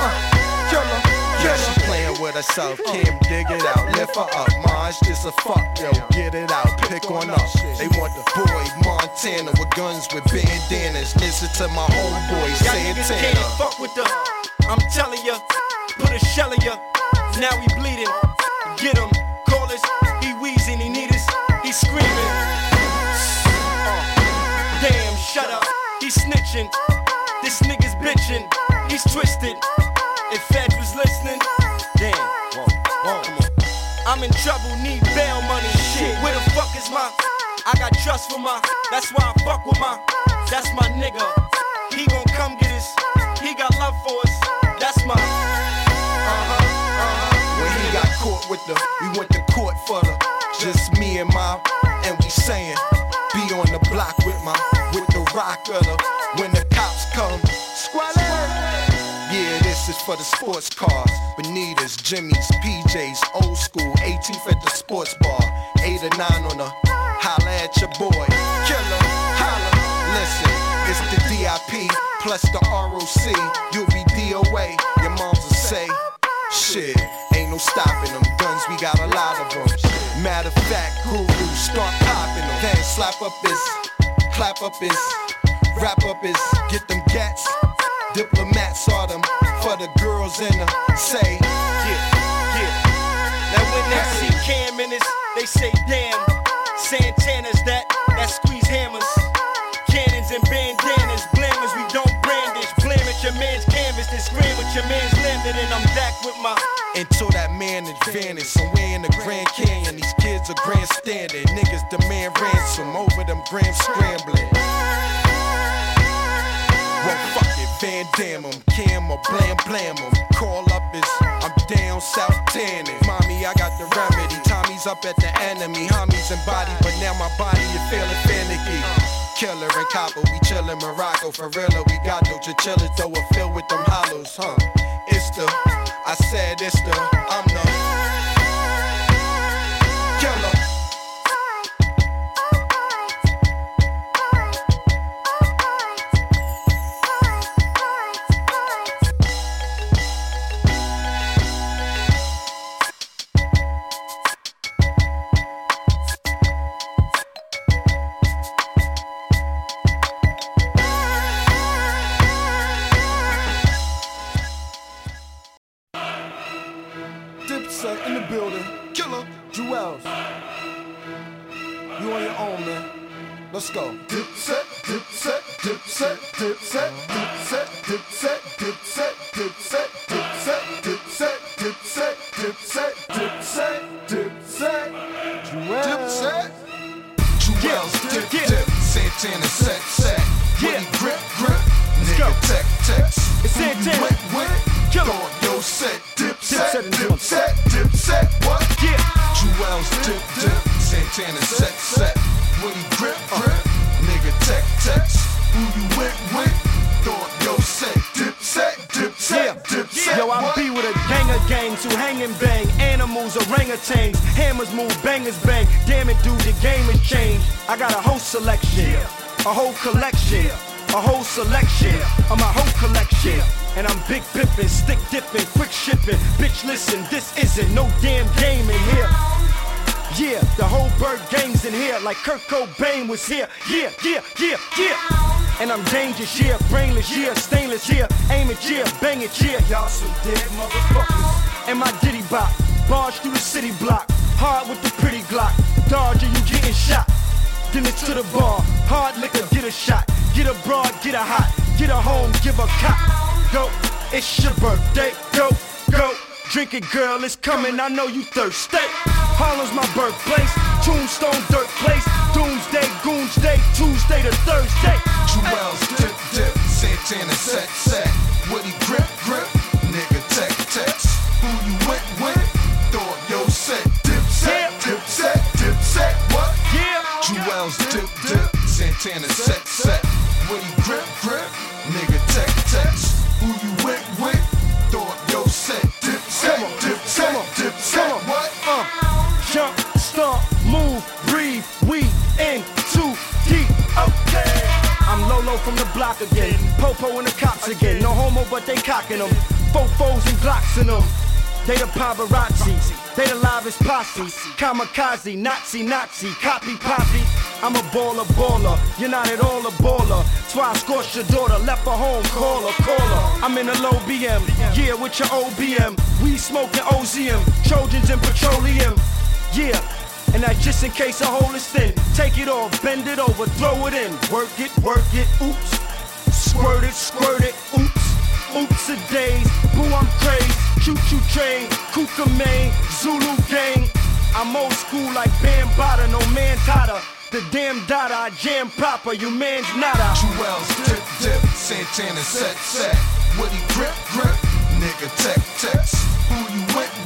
S8: Uh, killer. Playing with herself, Kim, dig it out, lift her up, Maj, just a fuck, yo, get it out, pick on up. They want the boy Montana with guns with bandanas. Listen to my homeboy Santana.
S12: can't fuck with the. I'm telling ya, put a shell in ya. Now he bleeding. Get him, call us. He wheezing, he need us. He screaming. Uh, damn, shut up. He snitching. This nigga's bitching. He's twisted. If Fed was listening, I'm in trouble, need bail money. Shit, where the fuck is my? I got trust for my. That's why I fuck with my. That's my nigga. He gon' come get us. He got love for us. That's my. Uh huh. Uh-huh.
S8: When he got caught with the, we went to court for the, just me and my, and we saying, be on the block with my, with the rock of the for the sports cars, Bonitas, Jimmy's, PJs, old school, 18th at the sports bar, 8 or 9 on the, holla at your boy, killer, holla, listen, it's the DIP, plus the ROC, you'll be DOA, your moms will say, Shit, ain't no stopping them. Guns, we got a lot of them. Matter of fact, guru, start popping them. Then slap up his, clap up his, wrap up his, get them gats. Diplomats are them for the girls in the say,
S12: Yeah, yeah. Now when they see Cam in this, they say damn. Santana's that, that squeeze hammers. Cannons and bandanas, blammers, we don't brandish. Blam at your man's canvas, then scream with your man's landed, and I'm back with my.
S8: until that man advantage. Somewhere in the Grand Canyon, these kids are grandstanding. Niggas demand ransom over them grams scrambling. Blam blam 'em. Call up is I'm down south tanning. Mommy, I got the remedy. Tommy's up at the enemy. Homies and body, but now my body is feeling finicky. Killer and copper, we chillin' Morocco for real. We got no chinchillas, though we're filled with them hollows, huh? It's the, I said it's the, Let's go. Dipset, dipset, dipset, dipset, dipset, dipset, dipset, dipset, dipset, dipset, dipset, dipset, dipset, dipset. Dipset. Juelz, dip, dip. Santana, set, set. Woody, grip, grip. Nigga, tech, text. It's Santana. Wet, wet. Killer. Yo, set, dip, set, dip, set, dip, set. What? Yeah. Juelz, dip, dip. Santana, set, with
S12: a gang of gangs who hang and bang. Animals, orangutans, hammers move, bangers bang. Damn it, dude, the game has changed. I got a whole selection, a whole collection, a whole selection of my whole collection. And I'm big pippin', stick dippin', quick shippin'. Bitch, listen, this isn't no damn game in here. Yeah, the whole bird gang's in here like Kurt Cobain was here. Yeah, yeah, yeah, yeah. And I'm dangerous, yeah, brainless, yeah, stainless, yeah, aim it, yeah, bang it, yeah. Y'all some dead motherfuckers. And my ditty bop, barge through the city block, hard with the pretty Glock. Dodger, you getting shot. Then it's to the bar, hard liquor, get a shot. Get a broad, get a hot, get a home, give a cop. Go, it's your birthday, go, go. Drink it, girl, it's coming, I know you thirsty. Harlem's my birthplace, Tombstone, dirt place. Doomsday, Goonsday, Tuesday to Thursday.
S8: Juelz, dip, dip, Santana, set, set. Woody, grip, grip, nigga, tech, text. Who you went with? Thought, yo, set, dip, set, dip, set, dip, set. What?
S12: Yeah.
S8: Juelz, dip, dip, Santana, set, set. Woody, grip, grip, nigga,
S12: from the block again. Popo and the cops again. No homo, but they cocking them. Fofos and Glocks in them. They the paparazzi. They the livest posse. Kamikaze, Nazi, Nazi, copy, poppy. I'm a baller, baller. You're not at all a baller. I scorched your daughter. Left her home, call her, call her. I'm in a low BM. Yeah, with your OBM. We smoking OZM. Trojans and petroleum. Yeah. And that's just in case a hole is thin. Take it off, bend it over, throw it in. Work it, work it, oops. Squirt it, squirt it, oops. Oops a days, boo I'm crazy. Choo choo train, Kuka main, Zulu gang. I'm old school like Bambaataa, no man tata. The damn dada, I jam proper, you man's nada.
S8: Juelz, dip, dip, Santana, set, set. Woody, grip, grip, nigga, tech, text. Who you with?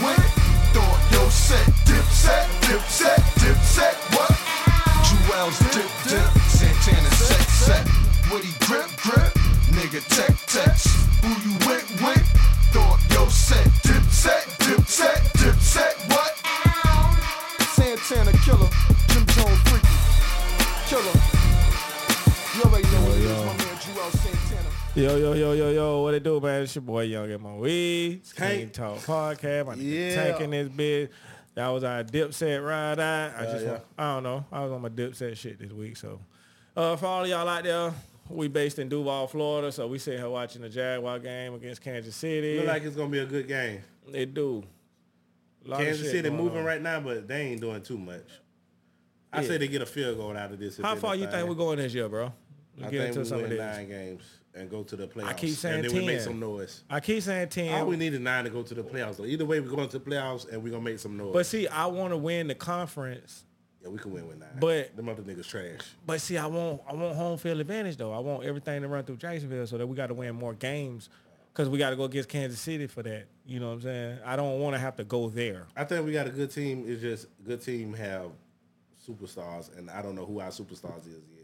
S8: Yo, set, dip, set, dip, set, dip, set. What? Juelz, dip, dip, Santana, set, set. Woody, grip, grip, nigga, tech, text. Who you went with? Thought, yo, set, dip, set, dip, set, dip, set. What? Santana killer, Jim Jones freaky, killer. You already know what it is,
S4: Yo, yo, yo, yo, yo, what it do, man? It's your boy Young and my weed.
S2: Tank.
S4: Talk Podcast. My
S2: Yeah.
S4: Tank in this bitch. That was our Dipset ride out. I
S2: Yeah,
S4: just,
S2: yeah.
S4: want- I don't know. I was on my Dipset shit this week. So, uh, for all of y'all out there, we based in Duval, Florida. So we sitting here watching the Jaguar game against Kansas City.
S2: Look like it's gonna be a good game.
S4: It do.
S2: Kansas City moving
S4: on.
S2: right now, but they ain't doing too much. I
S4: Yeah.
S2: say they get a field goal out of this.
S4: How far you think we're going this year, bro?
S2: I think we
S4: some
S2: win nine games and go to the playoffs.
S4: I keep saying
S2: and then
S4: 10.
S2: we make some noise.
S4: I keep saying 10.
S2: All we need is nine to go to the playoffs. Though. Either way, we're going to the playoffs and we're gonna make some noise.
S4: But see, I want to win the conference
S2: Yeah, we can win with nine.
S4: But-
S2: them other niggas trash.
S4: But see, I want I want home field advantage though. I want everything to run through Jacksonville so that we got to win more games because we got to go against Kansas City for that. You know what I'm saying? I don't want to have to go there.
S2: I think we got a good team. It's just good team have superstars, and I don't know who our superstars is yet.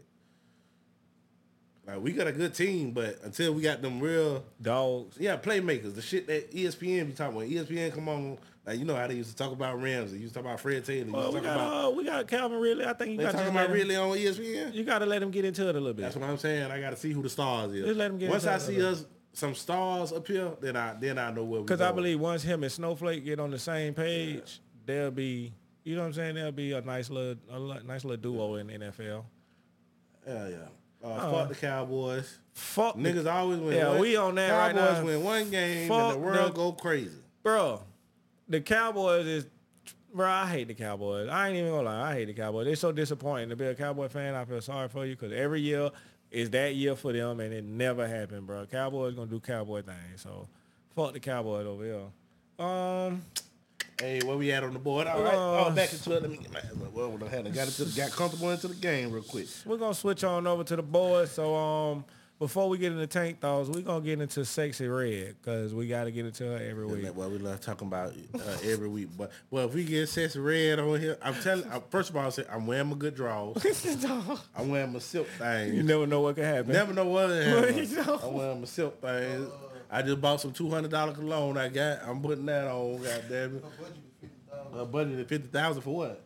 S2: Like we got a good team, but until we got them real
S4: dogs,
S2: yeah, playmakers, the shit that ESPN be talking about. ESPN come on, like you know how they used to talk about Rams, they used to talk about Fred Taylor,
S4: Well,
S2: used
S4: we got
S2: about
S4: uh, we got Calvin Ridley. I think you got
S2: talking about
S4: him,
S2: Ridley on ESPN.
S4: You got to let him get into it a little bit.
S2: That's what I'm saying. I got to see who the stars is.
S4: Just let 'em get
S2: Once
S4: into
S2: I see us some stars up here, then I then I know where we.
S4: Because I believe once him and Snowflake get on the same page, there'll be you know what I'm saying. There'll be a nice little a nice little duo in the NFL.
S2: Hell yeah. Uh,
S4: Uh,
S2: fuck the Cowboys.
S4: Fuck the-
S2: niggas always win.
S4: Yeah,
S2: one,
S4: we on that right
S2: Cowboys
S4: now.
S2: win one game
S4: Fuck
S2: and the world
S4: the-
S2: go crazy.
S4: bro. The Cowboys is, bro. I hate the Cowboys. I ain't even gonna lie. I hate the Cowboys. They're so disappointing. To be a Cowboy fan, I feel sorry for you because every year is that year for them, and it never happened, bro. Cowboys gonna do Cowboy things. So fuck the Cowboys over here. Um,
S2: Hey, where we at on the board? All right,
S4: Uh,
S2: oh, back into it. Let me get my well, well, I had got into the, got comfortable into the game real quick.
S4: we're gonna switch on over to the boys. So um, before we get into tank thoughts, we're gonna get into Sexyy Red because we got to get into her every week.
S2: Well, we love talking about uh, every week, but well, if we get Sexyy Red on here, I'm telling. I, first of all, I I'm wearing my good drawers. I'm wearing my silk things.
S4: You never know what could happen.
S2: Never know what it
S4: Well,
S2: happens.
S4: you know.
S2: I'm wearing my silk things. I just bought some two hundred dollar cologne. I got. I'm putting that on. God damn it. A budget of fifty thousand for what?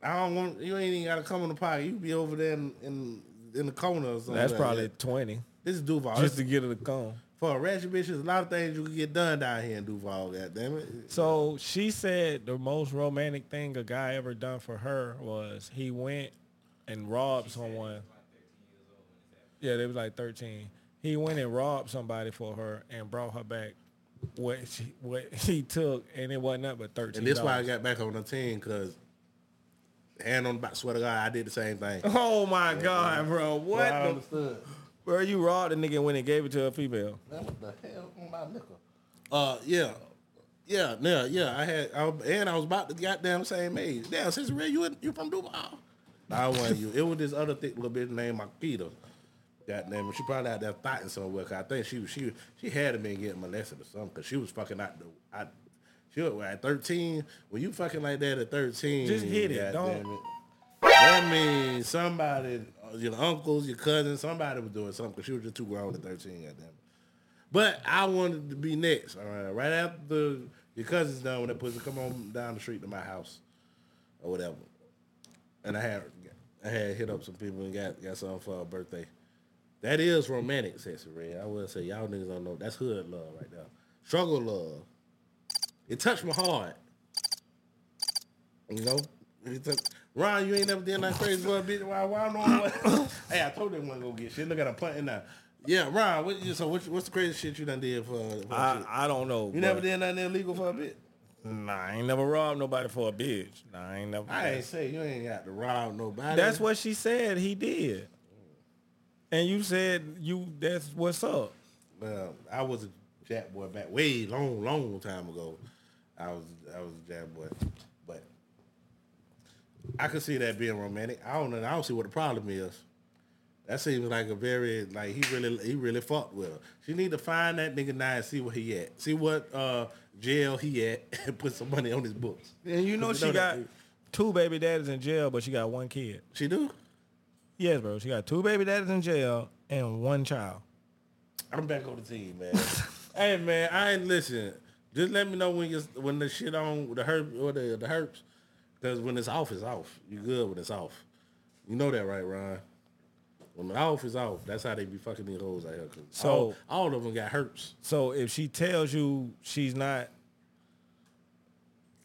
S2: I don't want you. Ain't even got to come on the pocket. You be over there in in, in the corner or something.
S4: That's
S2: like
S4: probably
S2: that.
S4: twenty.
S2: This is Duval.
S4: Just to get her to cone.
S2: for a ratchet bitch, there's a lot of things you can get done down here in Duval. God damn it.
S4: So she said the most romantic thing a guy ever done for her was he went and robbed someone. Yeah, they was like 13. He went and robbed somebody for her and brought her back what she what he took, and it wasn't up but 13.
S2: And this why I got back on the team because hand on the back, swear to God, I did the same thing.
S4: Oh my God, bro! What?
S2: Well, I
S4: the-
S2: understood.
S4: Bro, you robbed a nigga and went and gave it to a female.
S2: Man, what the hell on my nickel? Uh, yeah. Yeah, yeah, yeah. I had, I, and I was about the goddamn same age. Damn, since real, you in- you from Duval? Nah, I wasn't you. It was this other thick little bitch named Makita. Goddamn, it, she probably out there fighting somewhere. Cause I think she was she she had to been getting molested or something. Cause she was fucking out the. I, she was at thirteen. When you fucking like that at thirteen,
S4: Just hit it, don't-
S2: it. That means somebody, your uncles, your cousins, somebody was doing something because she was just too grown at 13, goddamn it. But I wanted to be next, all right? Right after the, your cousin's done with that pussy, come on down the street to my house or whatever. And I had I had hit up some people and got, got something for her birthday. That is romantic, Sexyy Red. I will say, y'all niggas don't know. That's hood love right there. Struggle love. It touched my heart. You know? Ron, you ain't never did nothing crazy for a bitch. Why, why know what? hey, I told them wasn't gonna get shit. Look at I'm punting now. Yeah, Ron, what, so what's, what's the crazy shit you done did for, for
S4: I,
S2: shit?
S4: I don't know.
S2: You never did nothing illegal for a bitch?
S4: Nah, I ain't never robbed nobody for a bitch. Nah, I ain't never.
S2: I ain't say you ain't got to rob nobody.
S4: That's what she said he did. And you said you that's what's up.
S2: Well, I was a jack boy back way long, long time ago. I was I was a jack boy, but I could see that being romantic. I don't know. I don't see what the problem is. That seems like a very like he really he really fucked with her. She need to find that nigga now and see where he at. See what uh jail he at and put some money on his books.
S4: And you know she got two baby daddies in jail, but she got one kid.
S2: She do?
S4: Yes, bro. She got two baby daddies in jail and one child.
S2: I'm back on the team, man. hey man, I ain't listen. Just let me know when you when the shit on the herp or the the herps. Cause when it's off, it's off. You good when it's off. You know that, right, Ron? When the off is off, that's how they be fucking these hoes out here.
S4: So-
S2: all, all of them got herps.
S4: So if she tells you she's not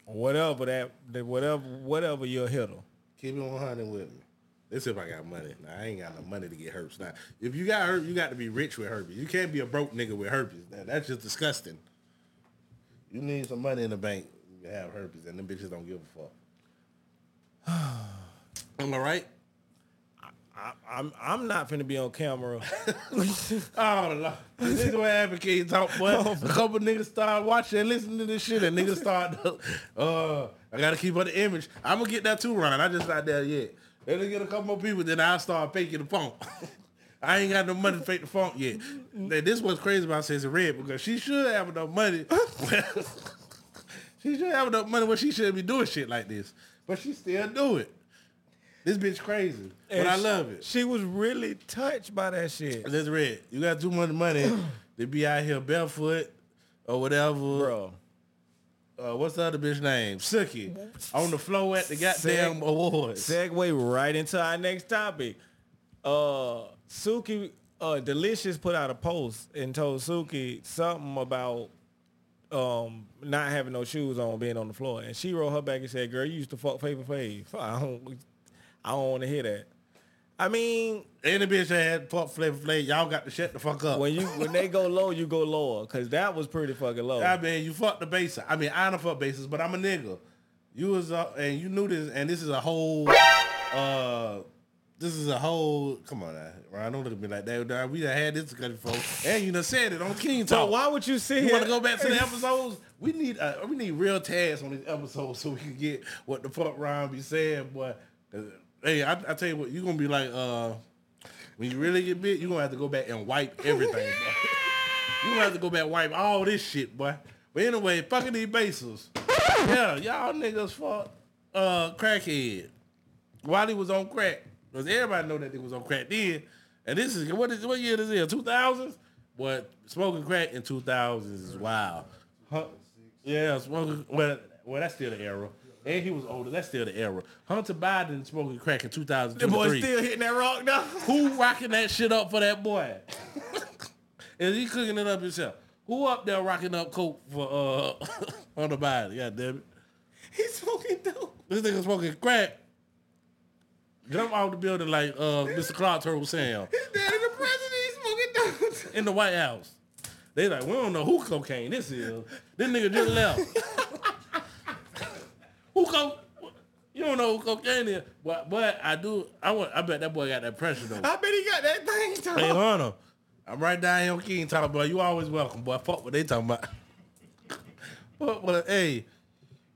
S4: whatever that, that whatever whatever you'll hit her.
S2: Keep it 100 with me. Let's if I got money. Now, I ain't got no money to get herpes. Now, if you got herpes, you got to be rich with herpes. You can't be a broke nigga with herpes. Now, that's just disgusting. You need some money in the bank to have herpes, and them bitches don't give a fuck. Am I right?
S4: I, I'm I'm not finna be on camera.
S2: oh Lord. This is what advocate talk, boy. A couple niggas start watching and listening to this shit, and niggas start, uh, I gotta keep up the image. I'm gonna get that too, Ron. I just not there yet. Let me get a couple more people, then I'll start faking the funk. I ain't got no money to fake the funk yet. Now, this what's crazy about Sissy Red because she should have enough money. she should have enough money when she should be doing shit like this, but she still do it. This bitch crazy, but
S4: And
S2: I love it.
S4: She was really touched by that shit.
S2: This red. You got too much money to be out here barefoot or whatever.
S4: Bro.
S2: Uh, what's the other bitch name? Suki On the floor at the goddamn awards.
S4: Segue right into our next topic. Uh, Suki, uh, Deelishis put out a post and told Suki something about um not having no shoes on being on the floor, and she wrote her back and said, "Girl, you used to fuck Flavor Flav. I don't, I don't want to hear that." I mean,
S2: Any bitch that had fuck flavor flav, y'all got to shut the fuck up.
S4: when you when they go low, you go lower, cause that was pretty fucking low.
S2: I mean, you fucked the basis. I mean, I don't fuck basis, but I'm a nigga. You was uh, and you knew this, and this is a whole. uh This is a whole. Come on, now, Ryan. Don't look at me like that. Dog. We done had this discussion before, and you done said it on King
S4: So
S2: Talk.
S4: why would you sit
S2: You
S4: here?
S2: want to go back to the episodes? We need uh, we need real tags on these episodes so we can get what the fuck Ryan be saying, boy. Hey, I, I tell you what, you're gonna be like, uh, when you really get bit, you're gonna have to go back and wipe everything. You gonna have to go back and wipe all this shit, boy. But anyway, fucking these bases. Yeah, y'all niggas fuck uh crackhead while he was on crack. Because everybody know that he was on crack then. And this is what is what year this is? Two thousands? But smoking crack in two thousands is wild. Huh? Yeah, smoking well well that's still the era. And he was older. That's still the era. Hunter Biden smoking crack in
S4: the boy still hitting that rock now.
S2: Who rocking that shit up for that boy? Is he cooking it up himself? Who up there rocking up coke for uh Hunter Biden? God damn it.
S4: He's smoking dope.
S2: This nigga smoking crack. Jump out the building like uh Mr. Clark told Sam
S4: His daddy the president. He's smoking dope.
S2: in the White House. They like, we don't know who cocaine this is. This nigga just left. who you don't know who cocaine is. But but I do I want I bet that boy got that pressure though.
S4: I bet he got that thing.
S2: Hey
S4: Tom.
S2: Hunter, I'm right down here on King talking boy. You always welcome, boy. Fuck what they talking about. Fuck what hey.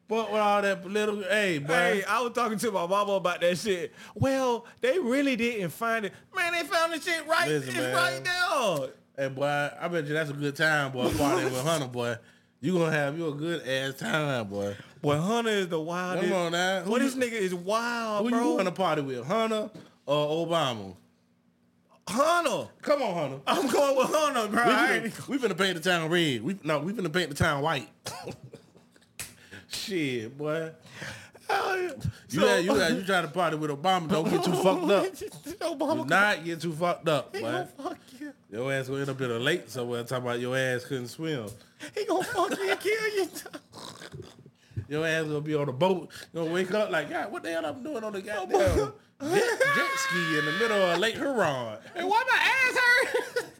S2: Fuck with all that political hey boy.
S4: Hey, I was talking to my mama about that shit. Well, they really didn't find it. Man, they found the shit right.
S2: Listen,
S4: it's
S2: man.
S4: right there.
S2: Hey boy, I bet you that's a good time, boy. Partying with Hunter, boy. You gonna have you a good ass time, boy.
S4: Boy, Hunter is the wildest.
S2: Come on now.
S4: Boy,
S2: Who
S4: this
S2: you-
S4: nigga is wild,
S2: Who
S4: bro.
S2: you want to party with, Hunter or Obama?
S4: Hunter.
S2: Come on, Hunter.
S4: I'm going with Hunter, bro.
S2: We
S4: I ain't-
S2: finna, we finna paint the town red. We no, we finna paint the town white. Shit, boy. Uh, you
S4: So-
S2: had, you had, you trying to party with Obama. Don't get too fucked up.
S4: Obama
S2: Do not get too fucked up,
S4: He
S2: boy.
S4: gonna fuck you.
S2: Your ass gonna end up in a lake somewhere talking about your ass couldn't swim.
S4: He gonna fuck you and kill you.
S2: Your ass gonna be on a boat. You gonna wake up like, God, what the hell I'm doing on the oh, goddamn jet, jet ski in the middle of Lake Huron?
S4: Hey, why my ass hurt?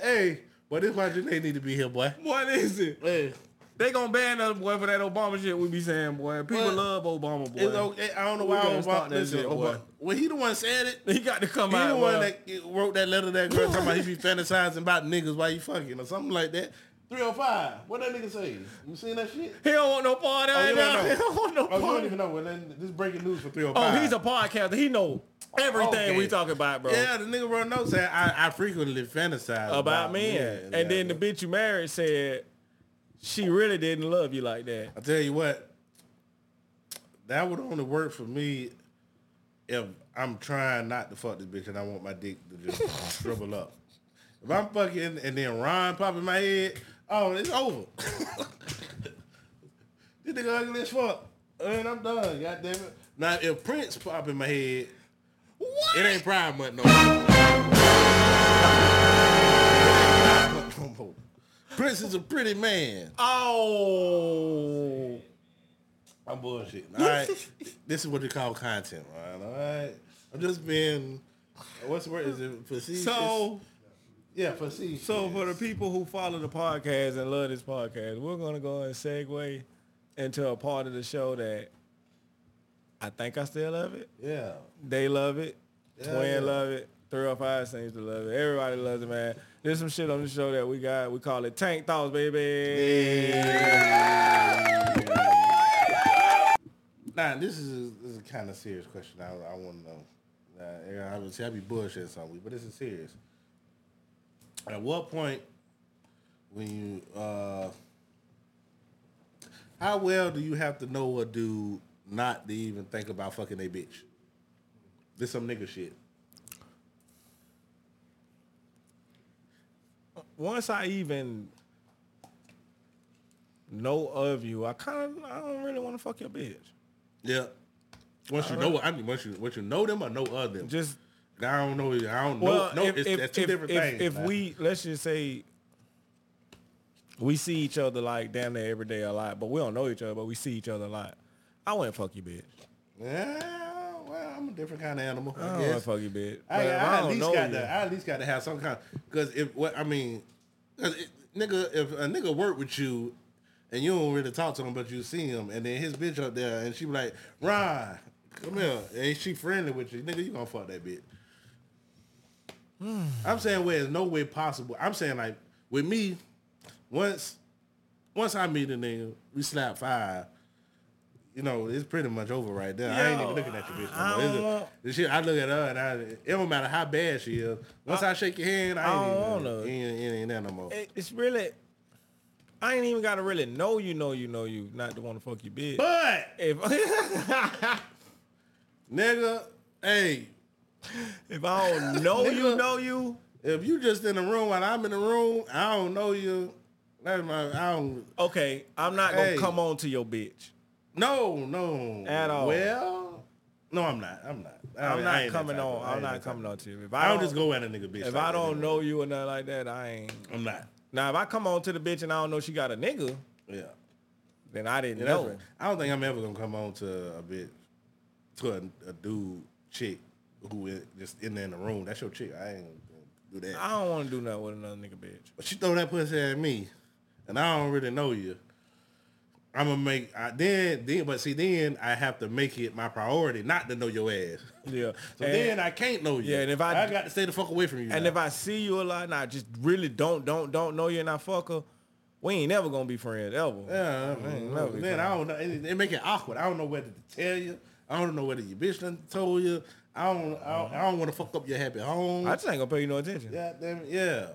S2: Hey, but this why Janae need to be here, boy.
S4: what is it?
S2: Hey,
S4: They gonna ban us, boy, for that Obama shit we be saying, boy. People
S2: But
S4: love Obama, boy.
S2: okay. I don't know why Obama.
S4: that shit,
S2: Obama. Well, he the one said it.
S4: He got to come
S2: He
S4: out.
S2: He the one
S4: boy.
S2: that wrote that letter to that girl talking about he be fantasizing about niggas while you fucking or something like that. 305. What that nigga say? You seen that shit?
S4: He don't want no part of
S2: Oh,
S4: it.
S2: don't
S4: He don't want no
S2: Oh, you
S4: part.
S2: don't even know. Well, then this is breaking news for
S4: oh,
S2: oh,
S4: he's a podcaster. He know everything
S2: Okay.
S4: we talking about, bro.
S2: Yeah, the nigga wrote notes saying I, I frequently fantasize
S4: About men. and then the bitch you married said she really didn't love you like that.
S2: I tell you what, that would only work for me if I'm trying not to fuck this bitch and I want my dick to just shrivel up. If I'm fucking and then Ron pop in my head, oh, it's over. this nigga ugly as fuck. And I'm done, God damn it. Now if Prince pop in my head, it ain't Pride Month no more. Prince is a pretty man.
S4: Oh.
S2: I'm bullshitting. All right. this is what you call content, man. All right. I'm just being, what's the word? Is it facetious?
S4: So,
S2: yeah, facetious.
S4: so for the people who follow the podcast and love this podcast, we're gonna go and segue into a part of the show that I think I still love it.
S2: Yeah.
S4: They love it.
S2: Yeah,
S4: Twin
S2: yeah.
S4: love it. 305 seems to love it. Everybody loves it, man. There's some shit on the show that we got. We call it Tank Thoughts, baby.
S2: Now this is this is a kind of serious question. I, I want to know. Uh, yeah, I would say I'd be bullshitting something, but this is serious. At what point, when you, uh, how well do you have to know a dude not to even think about fucking a bitch? This some nigga shit.
S4: Once I even know of you, I kind of I don't really want to fuck your bitch.
S2: Yeah. Once you
S4: I
S2: know,
S4: don't-
S2: I mean, once you once you know them or know of them.
S4: Just
S2: I don't know. I don't know.
S4: Well,
S2: no,
S4: if,
S2: it's,
S4: if,
S2: that's two
S4: if-
S2: different
S4: if-
S2: things.
S4: If
S2: man.
S4: we let's just say we see each other like damn near every day a lot, but we don't know each other, but we see each other a lot. I wouldn't fuck you, bitch.
S2: Yeah, well, I'm a different kind of animal.
S4: I
S2: I,
S4: don't
S2: guess.
S4: fuck you, bitch.
S2: I, I
S4: I
S2: at least got to. I at least got to have some kind. Because if what I mean, it, nigga, if a nigga work with you and you don't really talk to him, but you see him, and then his bitch up there, and she be like, Ron, come here, and she friendly with you, nigga, you gonna fuck that bitch. Hmm. I'm saying where it's no way possible. I'm saying like with me, once once I meet a nigga, we slap five. You know, it's pretty much over right there. I ain't even looking at your bitch.
S4: I
S2: No more. A- shit, I look at her and I, it don't matter how bad she is. Once I, shake your hand, I
S4: I
S2: ain't
S4: don't
S2: even,
S4: wanna.
S2: it ain't, it ain't that no more.
S4: It- It's really I ain't even gotta really know you, know you, know you, not to want to fuck you, bitch.
S2: But
S4: if
S2: nigga, hey,
S4: if I don't know you, know you.
S2: If you just in the room while I'm in the room, I don't know you. That's my, I don't.
S4: Okay, I'm not gonna
S2: Hey.
S4: come on to your bitch.
S2: No, no,
S4: At all.
S2: Well, no, I'm not. I'm not. I
S4: I'm not coming on.
S2: I
S4: I'm not coming on to you. If
S2: I don't just go at a nigga bitch.
S4: If
S2: like
S4: I don't know you or nothing like that, I ain't.
S2: I'm not.
S4: Now, if I come on to the bitch and I don't know she got a nigga,
S2: Yeah.
S4: then I didn't
S2: Yeah,
S4: know.
S2: right. I don't think I'm ever gonna come on to a bitch, to a, a dude, chick who is just in there in the room. That's your chick. I ain't gonna do that.
S4: I don't want to do nothing with another nigga bitch.
S2: But she throw that pussy at me, and I don't really know you. I'm gonna make I, then then, but see then I have to make it my priority not to know your ass.
S4: Yeah.
S2: So
S4: And-
S2: then I can't know you.
S4: Yeah, and if I-
S2: I got to stay the fuck away from you.
S4: And
S2: now.
S4: if I see you a lot and I just really don't don't don't know you and I fuck her, we ain't never gonna be friends ever.
S2: Yeah, man.
S4: never
S2: Then I don't know. It, it make it awkward. I don't know whether to tell you. I don't know whether your bitch done told you. I don't. I don't, don't want to fuck up your happy home.
S4: I just ain't gonna pay you no attention.
S2: Yeah, damn yeah.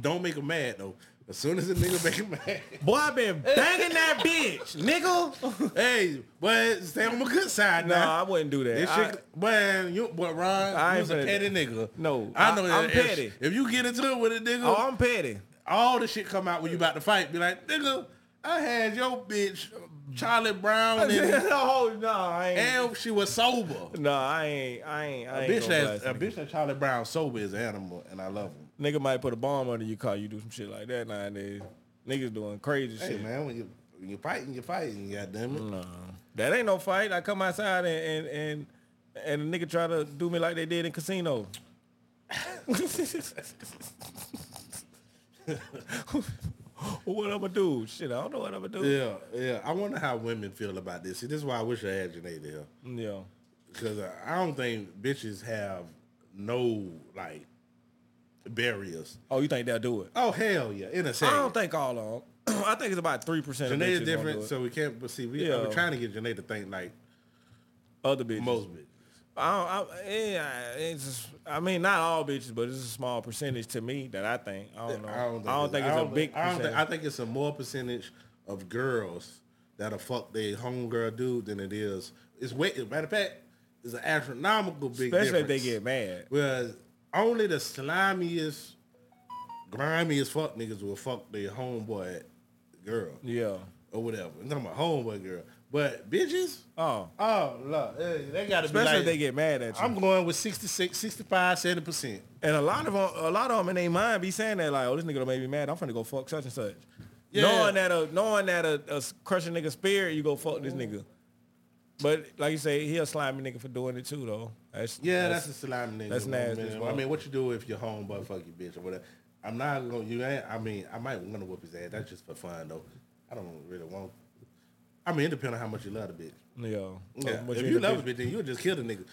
S2: Don't make him mad though. As soon as a nigga make mad,
S4: Boy, I been banging that bitch, nigga.
S2: hey, but stay on my good side
S4: No,
S2: now.
S4: I wouldn't do that.
S2: This
S4: I-
S2: shit, man, you, but Ron,
S4: I
S2: you was a petty nigga.
S4: No,
S2: I know
S4: I-
S2: that.
S4: I'm
S2: if,
S4: petty.
S2: If you get into it with a nigga,
S4: Oh, I'm petty.
S2: all the shit come out when you about to fight. Be like, nigga, I had your bitch Charlie Brown and,
S4: no, no, I ain't.
S2: and she was sober.
S4: No, I ain't. I ain't. I
S2: A
S4: ain't
S2: bitch that's a bitch that Charlie Brown sober is an animal, and I love him.
S4: Nigga might put a bomb under your car. You do some shit like that nowadays. Niggas doing crazy
S2: Hey
S4: shit.
S2: man, when you when you fighting, you fighting. Goddamn it.
S4: No, that ain't no fight. I come outside and and and, and a nigga try to do me like they did in casino. what I'ma do? Shit, I don't know what I'ma do.
S2: Yeah, yeah. I wonder how women feel about this. See, this is why I wish I had Janae here.
S4: Yeah.
S2: Because uh, I don't think bitches have no like barriers.
S4: Oh, you think they'll do it?
S2: Oh hell yeah, in a
S4: I
S2: second.
S4: don't think all of them. I think it's about three percent.
S2: Janae is different, so we can't. But see, we,
S4: Yeah.
S2: we're trying to get Janae to think like
S4: other bitches.
S2: most bitches.
S4: I, don't, I, yeah, it's just, I mean, not all bitches, but it's a small percentage to me that I think. I don't know. I don't think, it's, a big
S2: I don't think, I think it's a more percentage of girls that'll fuck their homegirl dude than it is. It's way matter of fact, it's an astronomical big
S4: Especially if they get mad.
S2: Whereas only the slimiest, grimiest fuck niggas will fuck their homeboy girl.
S4: Yeah.
S2: Or whatever. I'm talking about homeboy girl. But bitches,
S4: oh,
S2: oh, look, they gotta be like,
S4: if they get mad at you.
S2: I'm going with 66, 65, 70%.
S4: And a lot of them, a lot of them in their mind be saying that like, oh, this nigga done made me mad. I'm finna go fuck such and such.
S2: Yeah.
S4: Knowing that a knowing that a, a crushing nigga spirit, you go fuck this nigga. But like you say, he a slimy nigga for doing it too though. That's,
S2: Yeah, that's, a slime nigga.
S4: That's
S2: you know what I
S4: nasty.
S2: mean?
S4: as
S2: I mean, what you do if your homeboy fuck your bitch or whatever? I'm not gonna. You ain't. I mean, I might want to whoop his ass. That's just for fun though. I don't really want. I mean, it depends on how much you love the bitch.
S4: Yeah.
S2: Yeah.
S4: But
S2: if
S4: you
S2: you love a
S4: bitch-
S2: then you'll just kill the nigga.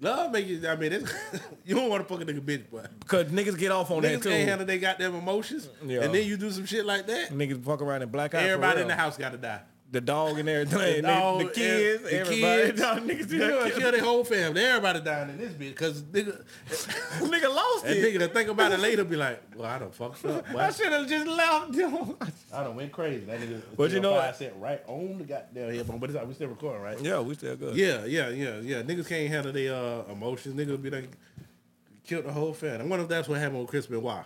S2: Love make you. I mean, it's, you don't want to fuck a nigga bitch, boy.
S4: Because niggas get off on
S2: Niggas
S4: that too.
S2: can't handle they goddamn emotions,
S4: Yeah.
S2: and then you do some shit like that.
S4: Niggas fuck around and black out.
S2: Everybody in the house got to die.
S4: The dog and everything.
S2: The,
S4: They-
S2: dog,
S4: the kids,
S2: the
S4: everybody.
S2: kids.
S4: Dog, niggas
S2: you know, kill their whole family. Everybody dying in this bitch because nigga,
S4: nigga lost
S2: and
S4: it.
S2: nigga to think about it later be like, well, I don't fucked up. boy.
S4: I should have just left.
S2: I don't went crazy. That nigga,
S4: But you know
S2: I said right on the goddamn headphone. But it's, we still recording, right?
S4: yeah, we still good.
S2: Yeah, yeah, yeah, yeah. Niggas can't handle their uh, emotions. Niggas be like, killed the whole family. I wonder if that's what happened with Chris Benoit.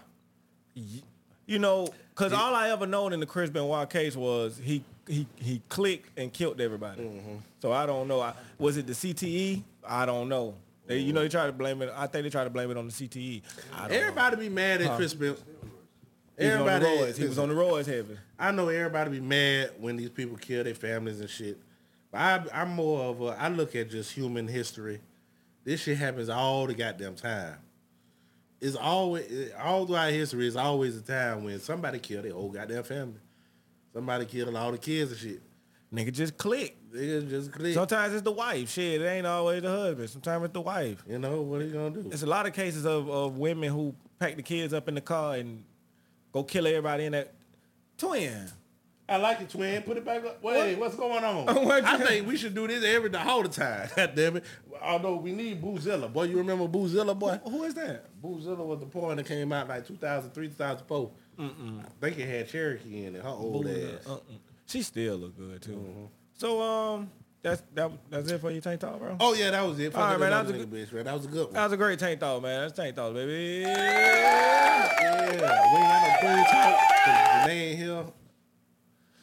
S4: You know, because all I ever known in the Chris Benoit case was he he he clicked and killed everybody.
S2: Mm-hmm.
S4: So I don't know. I, was it the CTE? I don't know. They, you know, they try to blame it. I think they try to blame it on the CTE. I don't know.
S2: Everybody be mad at
S4: Huh.
S2: Chris Benoit.
S4: He was on the
S2: Everybody,
S4: roids. He was on the roids heavy.
S2: I know everybody be mad when these people kill their families and shit. But I, I'm more of a, I look at just human history. This shit happens all the goddamn time. It's always, all throughout history, it's always a time when somebody killed their whole goddamn family. Somebody killed all the kids and shit.
S4: Nigga just click.
S2: Nigga just click.
S4: Sometimes it's the wife. Shit, it ain't always the husband. Sometimes it's the wife.
S2: You know, what are you gonna do?
S4: It's a lot of cases of, of women who pack the kids up in the car and go kill everybody in that twin.
S2: I like it, twin. Put it back up. Wait, what's going on?
S4: What
S2: I think we should do this every all the time. God damn it. Although we need Boozilla. Boy, you remember Boozilla, boy?
S4: Who is that?
S2: Boozilla was the porn that came out like 2003, 2004. Mm-mm. I think it had Cherokee in it. Her old
S4: Boo-
S2: ass.
S4: uh-uh. She still look good too. So um, that's that that's it for your tank talk, bro.
S2: Oh yeah, that was it.
S4: All right, man. That was, a good,
S2: bitch, man. That was a good one.
S4: that was a great tank talk, man. That's tank talk, baby.
S2: yeah, we ain't got no queen talk. Janae ain't here.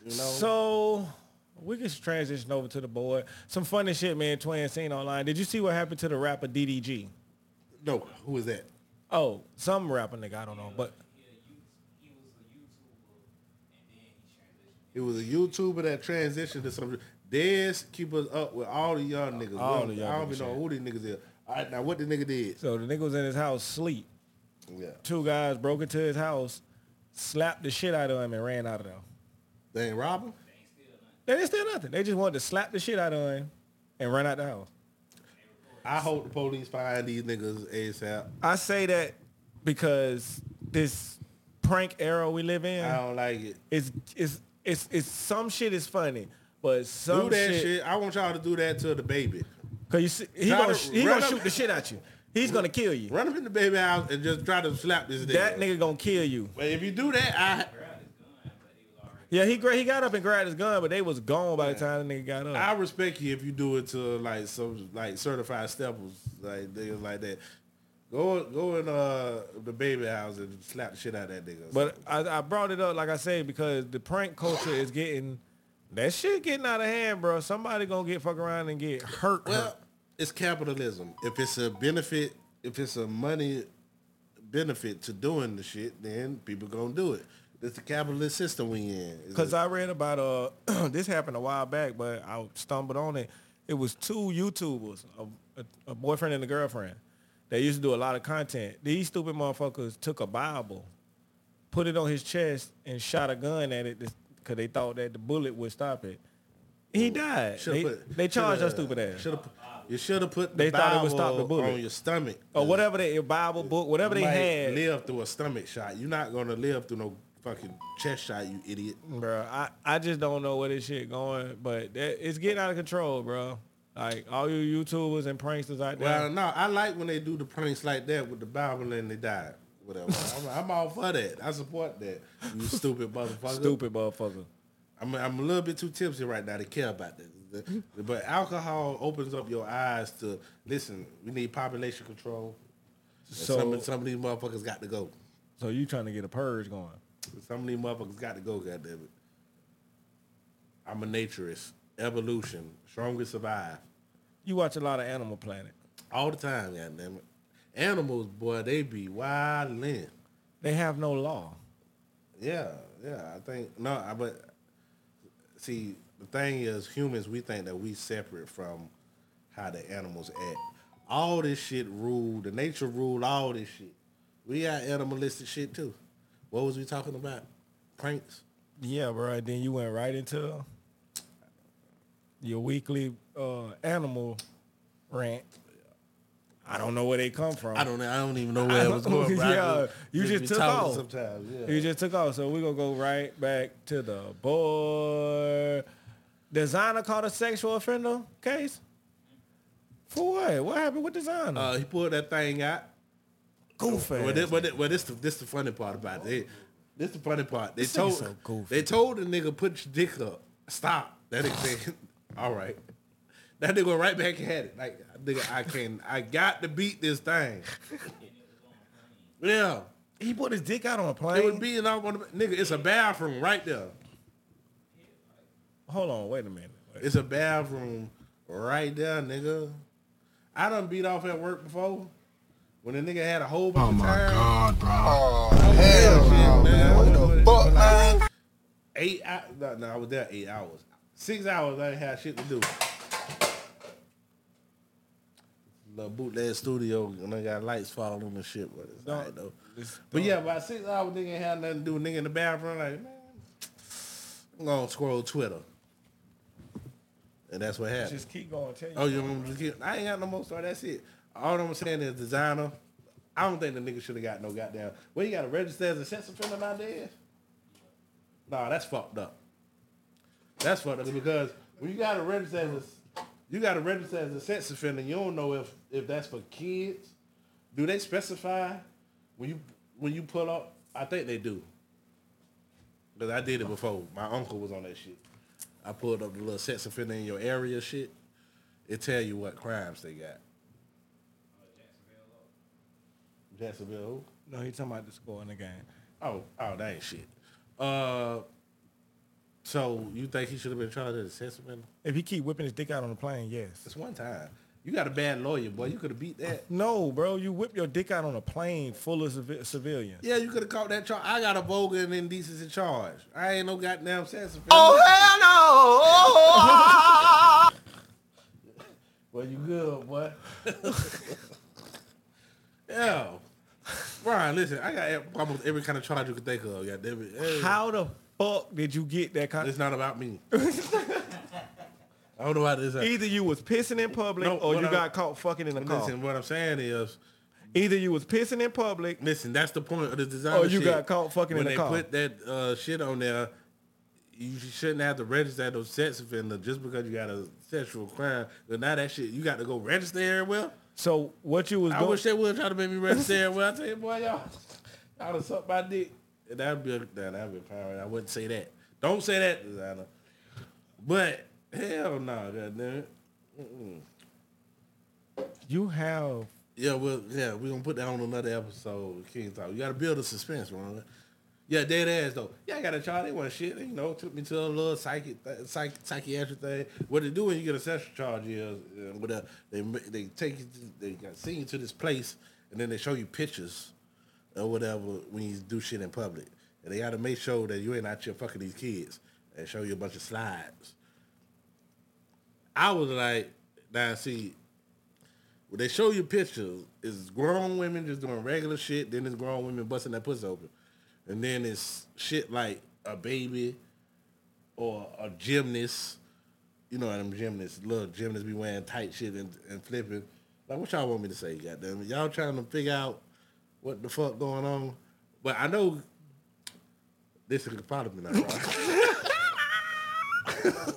S2: You know.
S4: So we can transition over to the board. Some funny shit, man. Twin seen online. Did you see what happened to the rapper DDG?
S2: no, who is that?
S4: Oh, some rapper nigga, I don't know, but
S2: It was a YouTuber that transitioned to some. Dez keep us up with all the young niggas.
S4: All
S2: We
S4: the young
S2: I don't even know who these niggas is. All right, now what the nigga did?
S4: so the nigga was in his house sleep.
S2: Yeah.
S4: Two guys broke into his house, slapped the shit out of him, and ran out of there.
S2: They ain't rob him?
S4: They didn't steal nothing. They just wanted to slap the shit out of him and run out the house.
S2: I hope the police find these niggas ASAP.
S4: I say that because this prank era we live in,
S2: I don't like it.
S4: it's it's it's it's some shit is funny, but some
S2: do that
S4: shit,
S2: shit. I want y'all to do that to the baby.
S4: Cause you see, he
S2: Try
S4: gonna,
S2: to,
S4: he gonna
S2: up-
S4: shoot the shit at you. He's gonna kill you.
S2: Run up in the baby house and just try to slap this nigga.
S4: That nigga gonna kill you.
S2: But if you do that, I
S4: Yeah, he gra- he got up and grabbed his gun, but they was gone by the time the nigga got up.
S2: I respect you if you do it to like some like certified steppers, like niggas like that. Go go in uh the baby house and slap the shit out of that nigga.
S4: But I, I brought it up, like I say, because the prank culture is getting that shit getting out of hand, bro. Somebody gonna get fuck around and get hurt.
S2: well,
S4: hurt.
S2: it's capitalism. If it's a benefit, if it's a money benefit to doing the shit, then people gonna do it. It's the capitalist system we in.
S4: Cause I read about uh this happened a while back, but I stumbled on it. It was two YouTubers, a, a, a boyfriend and a girlfriend. They used to do a lot of content. These stupid motherfuckers took a Bible, put it on his chest, and shot a gun at it because they thought that the bullet would stop it. He died. They,
S2: put-
S4: they charged us stupid ass.
S2: shoulda put- you should have put the
S4: They thought it would stop the bullet.
S2: on your stomach.
S4: or whatever they your Bible book, whatever they had.
S2: live through a stomach shot. You're not gonna live through no fucking chest shot, you idiot.
S4: bro. I, I just don't know where this shit going, but that, it's getting out of control, bro. Like all you YouTubers and pranksters out there.
S2: Well, no, I like when they do the pranks like that with the Bible and they die. Whatever. I'm, I'm all for that. I support that. You stupid motherfucker.
S4: Stupid motherfucker.
S2: I'm, I'm a little bit too tipsy right now to care about this. But alcohol opens up your eyes to listen. We need population control.
S4: So-
S2: some, some of these motherfuckers got to go.
S4: So you trying to get a purge going?
S2: Some of these motherfuckers got to go. Goddamn it. I'm a naturist. Evolution. Strongest survive.
S4: You watch a lot of Animal Planet.
S2: All the time, goddamn it. Animals, boy, they be wildin'.
S4: They have no law.
S2: Yeah, yeah. I think no, I, but see, the thing is, humans, we think that we separate from how the animals act. All this shit rule, the nature rule, all this shit. We got animalistic shit too. What was we talking about? Pranks.
S4: Yeah, bro. Then you went right into your weekly uh, animal rant. I don't know where they come from.
S2: I don't. I don't even know where it was going.
S4: Yeah, you just took off.
S2: Sometimes, yeah.
S4: You just took off. So we're gonna go right back to the boy. Desiigner caught a sexual offender case. For what? What happened with Desiigner?
S2: Uh, he pulled that thing out.
S4: Goof
S2: Well, this, well, this, well, this, the, this the funny part about it. They, this the funny part. They
S4: This
S2: told
S4: so goofy.
S2: they told the nigga put your dick up. Stop. That nigga said, all right. That nigga went right back at it. Like nigga, I can I got to beat this thing. yeah.
S4: He put his dick out on a plane.
S2: It was being out on the nigga. It's a bathroom right there.
S4: Hold on, wait a minute.
S2: It's a bathroom right there, nigga. I done beat off at work before. When a nigga had a whole bunch
S6: Oh
S2: of
S6: my. God, bro.
S2: Oh,
S6: hell no, man. What the fuck, man?
S2: Eight hours. No, no, I was there eight hours. Six hours, I ain't had shit to do. The bootleg studio, and I got lights falling on the shit, but it's all right, though. But yeah, about six hours, nigga ain't had nothing to do. Nigga in the bathroom, like, man, I'm gonna scroll Twitter. And that's what happened.
S4: Just keep going. Tell you.
S2: Oh, you want me to keep? I ain't got no more story. That's it. All I'm saying is Desiigner. I don't think the nigga should have got no goddamn. Well, you got to register as a sex offender nowadays. Nah, that's fucked up. That's fucked up because when you got to register as a, you got to register as a sex offender. You don't know if if that's for kids. Do they specify when you when you pull up? I think they do. Because I did it before. My uncle was on that shit. I pulled up the little sex offender in your area shit. It tell you what crimes they got. Jacksonville?
S4: No, he's talking about the score in the game.
S2: Oh, oh, that ain't shit. Uh, so you think he should have been charged as a sex offender?
S4: If he keep whipping his dick out on the plane, yes.
S2: It's one time. You got a bad lawyer, boy. You could have beat that.
S4: No, bro, you whip your dick out on a plane full of civi- civilians.
S2: Yeah, you could have caught that charge. I got a vulgar and indecency charge. I ain't no goddamn sex offender.
S9: Oh, hell no!
S2: Well, you good, boy. yeah. Brian, listen, I got almost every kind of charge you could think of. It. Hey.
S4: How the fuck did you get that kind?
S2: It's not about me. I don't know how this.
S4: Either you was pissing in public
S2: No,
S4: or you
S2: I-
S4: got caught fucking in the car.
S2: Listen, what I'm saying is,
S4: Either you was pissing in public.
S2: listen, that's the point of the design.
S4: Oh, you got caught fucking
S2: when
S4: in the car.
S2: When they put that uh, shit on there. You shouldn't have to register a sex offender just because you got a sexual crime. But now that shit, you got to go register everywhere.
S4: So what you was doing.
S2: I
S4: doing?
S2: wish they would try to make me register everywhere. I tell you, boy, y'all, y'all done sucked my dick. And That'd be a, nah, that'd be power. I wouldn't say that. Don't say that, Desiigner. But hell no, goddamn it. Mm-mm.
S4: you have
S2: Yeah, well, yeah, we're gonna put that on another episode. KyngTalk. You gotta build a suspense, Ron. Yeah, dead ass though. Yeah, I got a charge. They want shit. You know, took me to a little psychic, th- psych, psychiatric thing. What they do when you get a sexual charge is, uh, whatever, they they take you, to, they got send you to this place, and then they show you pictures or whatever when you do shit in public, and they gotta make sure that you ain't out here fucking these kids and show you a bunch of slides. I was like, now see, when they show you pictures, it's grown women just doing regular shit, then it's grown women busting that pussy open. And then it's shit like a baby or a gymnast. You know them gymnasts, little gymnasts be wearing tight shit and, and flipping. Like what y'all want me to say, goddamn it? Y'all trying to figure out what the fuck going on. But I know this is probably not right.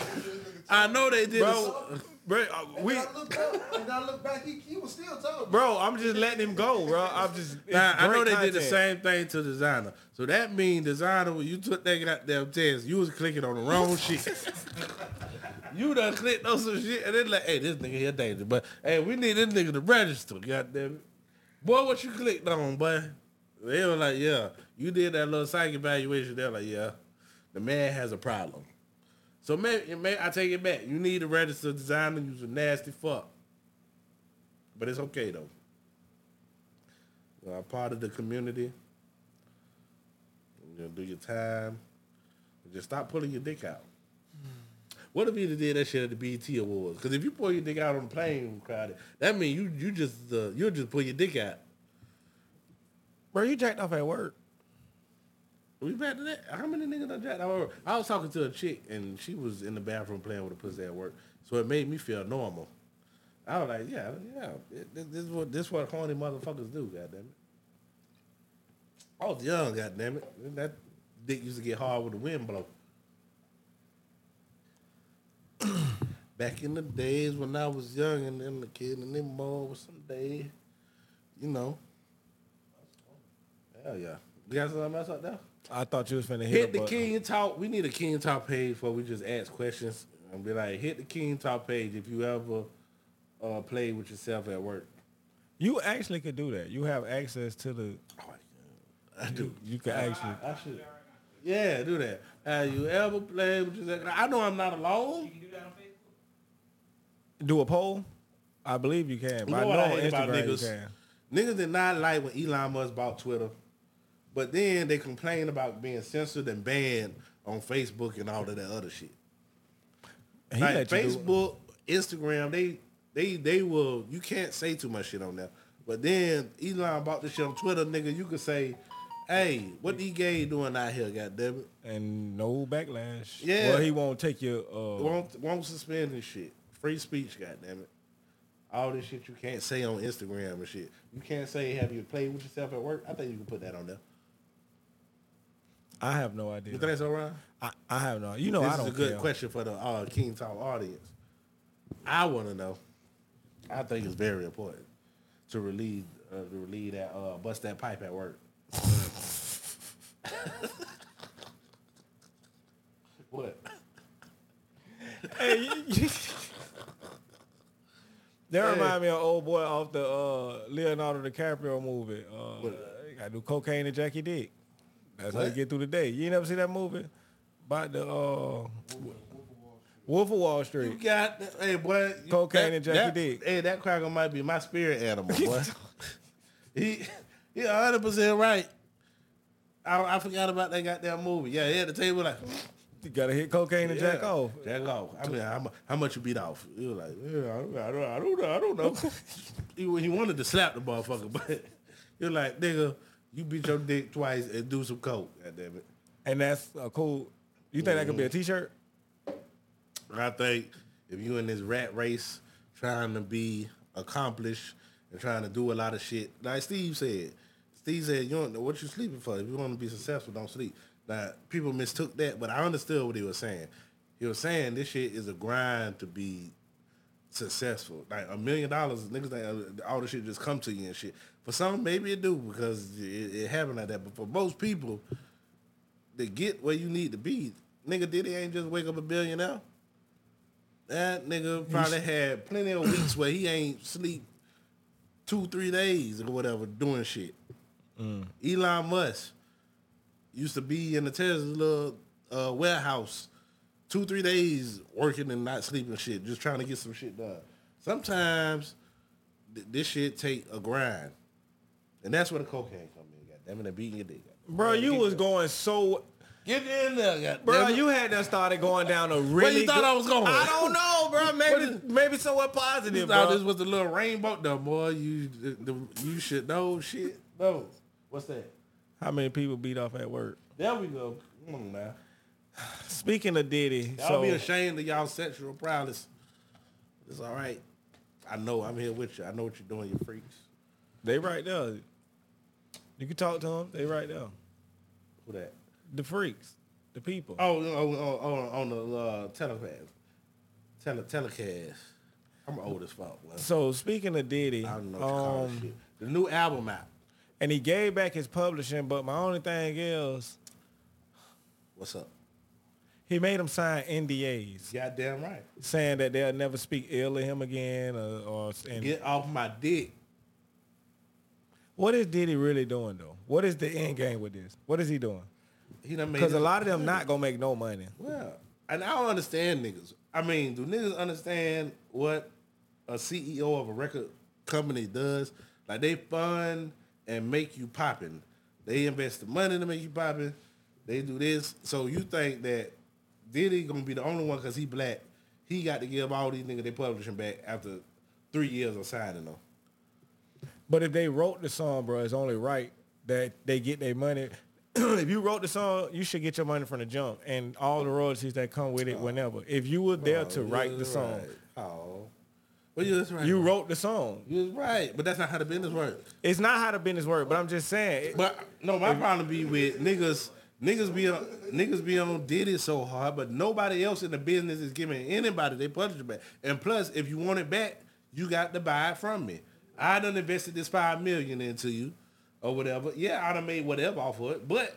S2: I know they did
S4: Bro, bro, uh, we,
S13: And I look back, and I look back, he, he was still talking.
S4: bro, I'm just letting him go, bro. I'm just. it's
S2: Nah, I know
S4: great
S2: they did the same thing to Desiigner. So that means Desiigner, when you took that goddamn test, you was clicking on the wrong shit. you done clicked on some shit and then like, hey, this nigga here dangerous. But hey, we need this nigga to register, goddamn it. Boy, what you clicked on, boy? They were like, yeah, you did that little psych evaluation. They're like, yeah, the man has a problem. So maybe, may I take it back. You need to register Desiigner. You's a nasty fuck. But it's okay though. You are part of the community. You're gonna do your time. Just stop pulling your dick out. What if you did that shit at the BET Awards? Because if you pull your dick out on the plane crowded, that means you you just uh, you'll just pull your dick out.
S4: Bro, you jacked off at work.
S2: We back to that. How many niggas done jacked out? I was talking to a chick and she was in the bathroom playing with a pussy at work, so it made me feel normal. I was like, yeah, yeah. it- This, this is what this what horny motherfuckers do. Goddamn it. I was young. Goddamn it. That dick used to get hard with the wind blow. Back in the days when I was young and then the kid and them boy was some day, you know. Hell yeah. You got something else up there?
S4: I thought you was finna hit,
S2: Hit the
S4: button.
S2: KyngTalk. We need a KyngTalk page where we just ask questions and be like, hit the KyngTalk page if you ever uh, played with yourself at work.
S4: You actually could do that. You have access to the.
S2: I do.
S4: You, you can actually.
S2: I should. Yeah, do that. Have you ever played with yourself? I know I'm not alone.
S4: do a poll? I believe you can.
S2: You
S4: But
S2: know
S4: I
S2: what
S4: know
S2: I
S4: on
S2: hate about
S4: Instagram you
S2: niggas?
S4: can.
S2: Niggas did not like when Elon Musk bought Twitter, but then they complain about being censored and banned on Facebook and all of that other shit.
S4: He
S2: like
S4: let you do-
S2: Facebook, Instagram, they they they will. You can't say too much shit on there. But then Elon bought this shit on Twitter, nigga. You could say, "Hey, what the gay doing out here? Goddamn it!"
S4: And no backlash.
S2: Yeah.
S4: Well, he won't take your. Uh,
S2: won't won't suspend this shit. Free speech, goddamn it. All this shit you can't say on Instagram and shit. You can't say have you played with yourself at work. I think you can put that on there.
S4: I have no idea.
S2: You think that's all right?
S4: I, I have no. You know,
S2: this
S4: I don't This
S2: is a good
S4: care.
S2: question for the uh, KyngTalk audience. I want to know. I think it's very important to relieve uh, to relieve that uh, bust that pipe at work. what?
S4: Hey, that
S2: Hey.
S4: remind me of old boy off the uh, Leonardo DiCaprio movie. Uh, gotta do cocaine and Jackie Dick. That's how you get through the day. You ain't never see that movie about the uh, Wolf of Wall Street.
S2: You got hey boy, you-
S4: Cocaine
S2: that-
S4: and Jackie
S2: that-
S4: Dick.
S2: Hey, that cracker might be my spirit animal, boy. he he hundred percent right. I, I forgot about that goddamn movie. Yeah, he had the table like
S4: You gotta hit cocaine and jack
S2: Yeah,
S4: off.
S2: Jack off. I mean, how, how much you beat off? You were like, yeah, I don't, I don't, I don't know. I don't know. he, he wanted to slap the motherfucker, but you're like, nigga, you beat your dick twice and do some coke. God damn it.
S4: And that's a cool. You think that could be a
S2: Mm-hmm.
S4: T-shirt?
S2: I think if you in this rat race trying to be accomplished and trying to do a lot of shit, like Steve said, Steve said, you don't know what you sleeping for. If you want to be successful, don't sleep. Now, people mistook that, but I understood what he was saying. He was saying this shit is a grind to be successful. Like a million dollars, niggas think all this shit just come to you and shit. For some, maybe it do because it, it happened like that. But for most people, to get where you need to be, nigga Diddy ain't just wake up a billionaire. That nigga probably had plenty of weeks where he ain't sleep two, three days or whatever doing shit. Elon Musk used to be in the Tesla uh, warehouse two, three days working and not sleeping shit, just trying to get some shit done. Sometimes th- this shit take a grind. And that's where the cocaine come in, goddamn it, and beating your dick.
S4: Bro, you was going so.
S2: Get in there, goddamn
S4: Bro,
S2: it.
S4: you had that started going down a really.
S2: Where you thought
S4: good-
S2: I was going?
S4: I don't know, bro. Maybe maybe somewhat
S2: You
S4: positive,
S2: thought
S4: bro.
S2: this was the little rainbow? No, boy, you the, the- you should know shit. No, what's that?
S4: How many people beat off at work?
S2: There we go. Come on now.
S4: Speaking of Diddy,
S2: Y'all
S4: so
S2: be ashamed of y'all sexual prowess. It's all right. I know I'm here with you. I know what you're doing, you freaks.
S4: they right there. You can talk to them. They right there.
S2: Who that?
S4: The freaks, the people.
S2: Oh, oh, oh, oh on the uh, telecast. Tele, telecast. I'm old as fuck.
S4: So speaking of Diddy,
S2: I don't know what you call
S4: um,
S2: shit. The new album out.
S4: and he gave back his publishing, but my only thing is
S2: What's up?
S4: he made him sign NDAs
S2: Goddamn right.
S4: saying that they'll never speak ill of him again, or, or and
S2: Get off my dick.
S4: What is Diddy really doing though? What is the end game with this? What is he doing?
S2: He done made
S4: Because a lot of them not gonna make no money.
S2: Well, and I don't understand niggas. I mean, do niggas understand what a CEO of a record company does? Like they fund and make you popping. They invest the money to make you popping. They do this. So you think that Diddy gonna be the only one because he black? He got to give all these niggas they publishing back after three years of signing them.
S4: But if they wrote the song, bro, it's only right that they get their money. if you wrote the song, you should get your money from the jump and all the royalties that come with it oh. whenever. If you were there to
S2: Oh,
S4: write the song.
S2: right. Oh. But you're right.
S4: You wrote the song.
S2: You're right, but that's not how the business works.
S4: It's not how the business works, but I'm just saying.
S2: But no, my problem be with niggas. Niggas be on niggas be on Diddy so hard, but nobody else in the business is giving anybody they publishing back. And plus, if you want it back, you got to buy it from me. I done invested this five million into you, or whatever. Yeah, I done made whatever off of it, but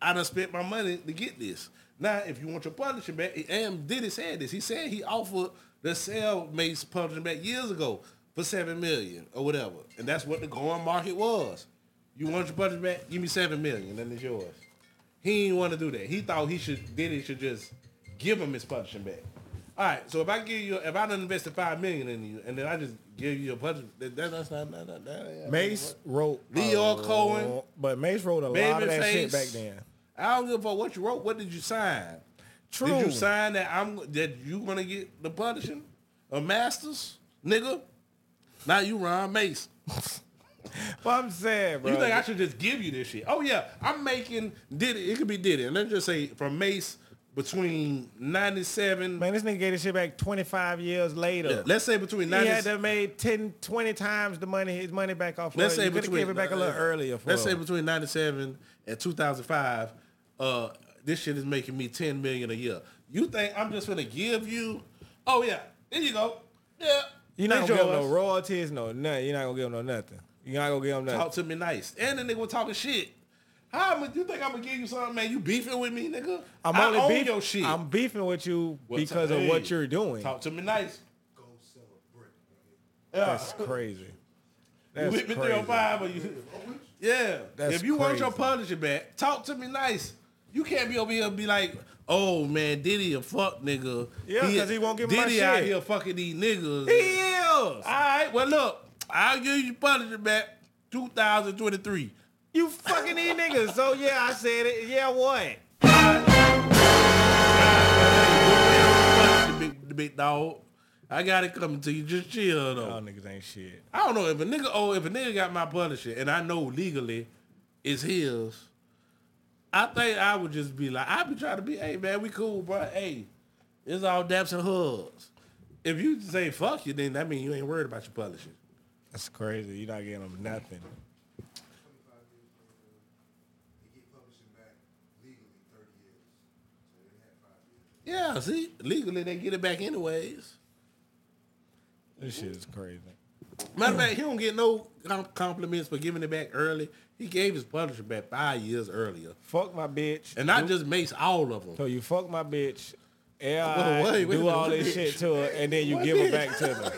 S2: I done spent my money to get this. Now, if you want your publishing back, and Diddy said this. He said he offered the sell Mase publishing back years ago for seven million or whatever, and that's what the going market was. You want your publishing back? Give me seven million, then it's yours. He didn't want to do that. He thought he should Diddy should just give him his publishing back. All right, so if I give you, if I done invested five million in you, and then I just give you a publishing, that, that, that's not, that, that, that,
S4: Mase wrote
S2: Leo Cohen,
S4: but Mase wrote a lot of that shit back then.
S2: I don't give a fuck what you wrote. What did you sign?
S4: True.
S2: Did you sign that I'm that you gonna get the publishing a Masters, nigga? Now you, Ron Mase.
S4: But I'm saying, bro.
S2: You think I should just give you this shit? Oh yeah, I'm making Diddy. It could be Diddy, and let's just say from Mase between '97.
S4: Man, this nigga gave this shit back 25 years later.
S2: Yeah, let's say between
S4: He had to have made 10, 20 times the money, his money back off.
S2: Let's say between
S4: give it back a little earlier. For
S2: Let's say between '97 and 2005. Uh, this shit is making me 10 million a year. You think I'm just gonna give you? Oh yeah, there you go. Yeah,
S4: You're not gonna give him no royalties, no nothing. You're not gonna give him no nothing. You're not gonna give him nothing.
S2: Talk to me nice. And the nigga was talking shit. How am you think I'm gonna give you something, man? You beefing with me, nigga?
S4: I'm
S2: I
S4: only
S2: own
S4: beef-
S2: your shit.
S4: I'm beefing with you
S2: Well,
S4: because
S2: t-
S4: of
S2: hey,
S4: what you're doing.
S2: Talk to me nice.
S4: go That's crazy.
S2: You
S4: That's
S2: with me
S4: crazy.
S2: 305 or you? Yeah.
S4: That's
S2: if you want your
S4: crazy.
S2: publisher back, talk to me nice. You can't be over here and be like, oh man, Diddy a fuck nigga.
S4: Yeah, because he won't give me my
S2: Diddy out here fucking these niggas.
S4: He is.
S2: All right, well look, I'll give you publisher back 2023.
S4: You fucking these niggas. So yeah, I said it. Yeah, what?
S2: The big, the big dog. I got it coming to you. Just chill though.
S4: Y'all niggas ain't shit.
S2: I don't know if a nigga oh if a nigga got my publisher and I know legally it's his. I think I would just be like I be trying to be hey man we cool bro hey it's all daps and hugs. If you say fuck you then that means you ain't worried about your publishing.
S4: That's crazy. You're not getting them nothing.
S2: Yeah, see legally they get it back anyways.
S4: This shit is crazy.
S2: Matter of fact, he don't get no compliments for giving it back early. He gave his publisher back five years earlier,
S4: Fuck my bitch.
S2: and not just Mase all of them.
S4: So you fuck my bitch. Yeah,
S2: Wait, wait, wait
S4: do all this
S2: bitch?
S4: shit to her, and then you
S2: What
S4: give her back to them.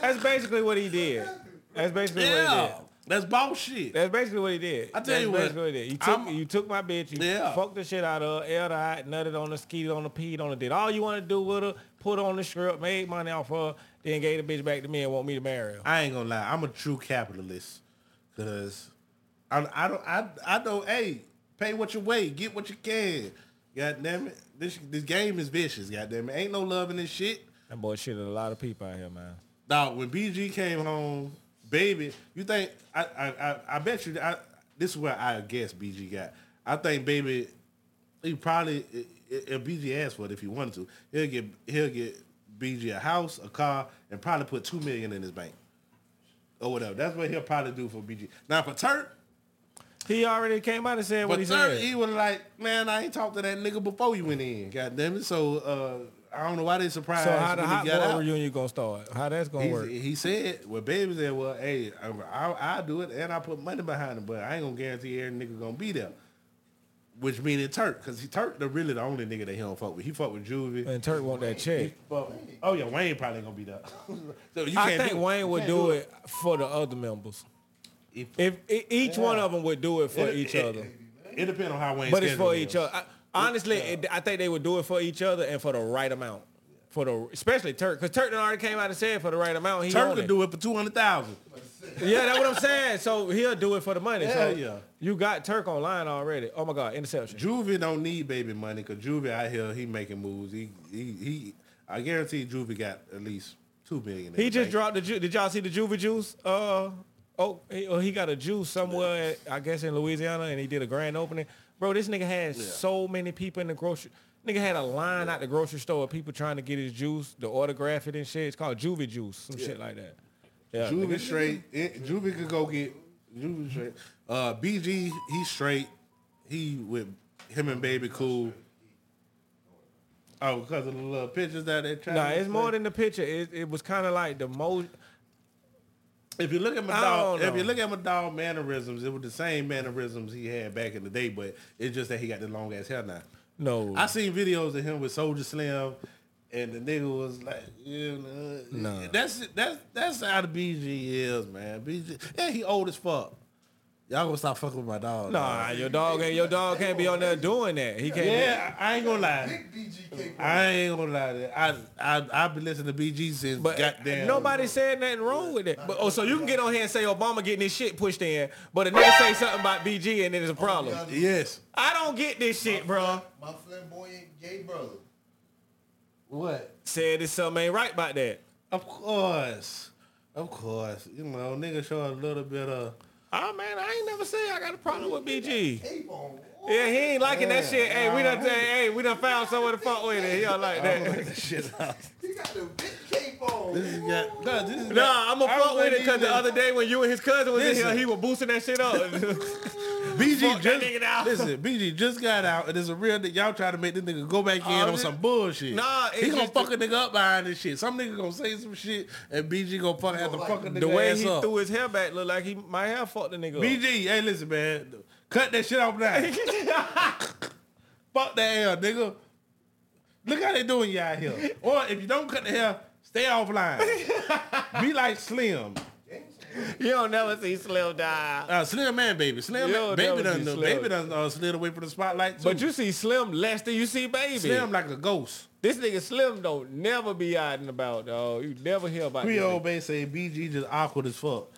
S4: That's basically what he did. That's basically what he did.
S2: That's bullshit.
S4: That's basically what he did.
S2: I tell
S4: That's
S2: you what,
S4: basically what he did. You took
S2: I'm-
S4: you took my bitch, you
S2: Yeah.
S4: fucked the shit out of her, aired her out, nutted on the skeeted on the peed on the did all you want to do with her, put her on the strip, made money off her, then gave the bitch back to me and want me to marry her.
S2: I ain't gonna lie, I'm a true capitalist, cause I, I don't I I don't hey pay what you weigh, get what you can. God damn it, this this game is vicious. God damn it, ain't no love in this shit.
S4: That boy shit a lot of people out here, man.
S2: Dog, when BG came home, baby, you think I I I, I bet you I, this is where I guess BG got. I think baby, he probably if BG asked for it if he wanted to, he'll get he'll get BG a house, a car, and probably put two million in his bank. Or whatever. That's what he'll probably do for BG. Now for Turk,
S4: He already came out and said what he
S2: Turk,
S4: said.
S2: he was like, man, I ain't talked to that nigga before you went in. God damn it. So uh, I don't know why they surprised.
S4: So how the
S2: when he
S4: hot
S2: got
S4: boy
S2: out.
S4: reunion gonna start? How that's gonna
S2: He,
S4: work?
S2: he said, well, baby said, well, hey, I, I, I do it and I put money behind it, but I ain't gonna guarantee every nigga gonna be there. Which meaning Turk, because he Turk the really the only nigga that he don't fuck with. He fuck with Juvie.
S4: And Turk want that check.
S2: But, oh yeah, Wayne probably gonna be there. so you
S4: I
S2: can't
S4: think
S2: do,
S4: Wayne would
S2: can't
S4: do it for the other members.
S2: If,
S4: If, i each
S2: Yeah.
S4: one of them would do it for
S2: It-
S4: each
S2: it-
S4: other,
S2: It depends on how Wayne.
S4: but it's for each other. I, honestly, it, I think they would do it for each other and for the right amount. For the especially Turk, because Turk already came out and said for the right amount. He
S2: Turk could
S4: it.
S2: do it for two hundred thousand.
S4: Yeah, that's what I'm saying. So he'll do it for the money. so
S2: Hell yeah.
S4: you got Turk online already. Oh my God, interception.
S2: Juvie don't need baby money because Juvie out here he making moves. He he he. I guarantee Juvie got at least two million. in
S4: He
S2: the
S4: just
S2: bank.
S4: dropped the. Ju- Did y'all see the Juvie juice? Uh, oh, he, oh, he got a juice somewhere, I guess in Louisiana, and he did a grand opening. Bro, this nigga has so many people in the grocery. Nigga had a line out the grocery store of people trying to get his juice, to autograph it and shit. It's called Juvie Juice, some shit like that. Yeah,
S2: Juvie
S4: nigga.
S2: straight. It, Juvie could go get Juvie straight. Uh, BG, he's straight. He with him and Baby Cool. Oh, because of the little pictures that they trying.
S4: Nah, it's more than the picture. It, it was kind of like the most.
S2: If you look at
S4: don't
S2: if you look at Madog mannerisms, it was the same mannerisms he had back in the day, but it's just that he got the long ass hair now.
S4: No,
S2: I seen videos of him with Soulja Slim, and the nigga was like, you know,
S4: Nah.
S2: that's that's that's how the BG is, man. BG, yeah, he old as fuck. Y'all gonna stop fucking with my dog.
S4: Nah,
S2: dog.
S4: your dog ain't your dog can't be on there doing that. He can't.
S2: Yeah, I ain't gonna lie. I ain't gonna lie. to you. I I I've been listening to BG since
S4: But
S2: goddamn.
S4: nobody uh, said nothing wrong with it. But oh, so you can get on here and say Obama getting his shit pushed in, but a nigga say something about BG and then it's a problem.
S2: Yes.
S4: I don't get this shit, bro.
S13: My flamboyant gay brother.
S2: What?
S4: Said this something ain't right about that.
S2: Of course, of course. You know, nigga show a little bit of.
S4: Oh man, I ain't never say I got a problem with BG. Yeah, he ain't liking that shit. Hey, we done say, hey, we done found someone to fuck with it. He don't like that.
S2: shit out.
S13: He got the big cape on.
S2: This is got, no, this is
S4: Nah, I'm gonna fuck with it because the other day when you and his cousin was in here, he was boosting that shit up.
S2: BG
S4: Fuck that
S2: just
S4: nigga now.
S2: listen. BG just got out, and it's a real. nigga. Y'all try to make this nigga go back in
S4: Oh,
S2: on
S4: this-
S2: some bullshit.
S4: Nah,
S2: he gonna fuck a nigga up behind this shit. Some nigga gonna say some shit, and BG gonna fuck have to fuck a nigga
S4: the way
S2: ass
S4: he
S2: up.
S4: threw his hair back looked like he might have fucked the nigga up.
S2: BG, hey, listen, man, cut that shit off now. fuck that hair, nigga. Look how they doing you out here. Or if you don't cut the hair, stay offline. Be like Slim.
S4: You don't never see Slim die.
S2: Uh, Slim man, baby. Slim, man, baby
S4: never
S2: done,
S4: see Slim.
S2: baby done uh, slid away from the spotlight. Too.
S4: But you see Slim less than you see Baby.
S2: Slim like a ghost.
S4: This nigga Slim don't never be out and about, dog. You never hear about
S2: Creole
S4: nigga.
S2: Bay say BG just awkward as fuck.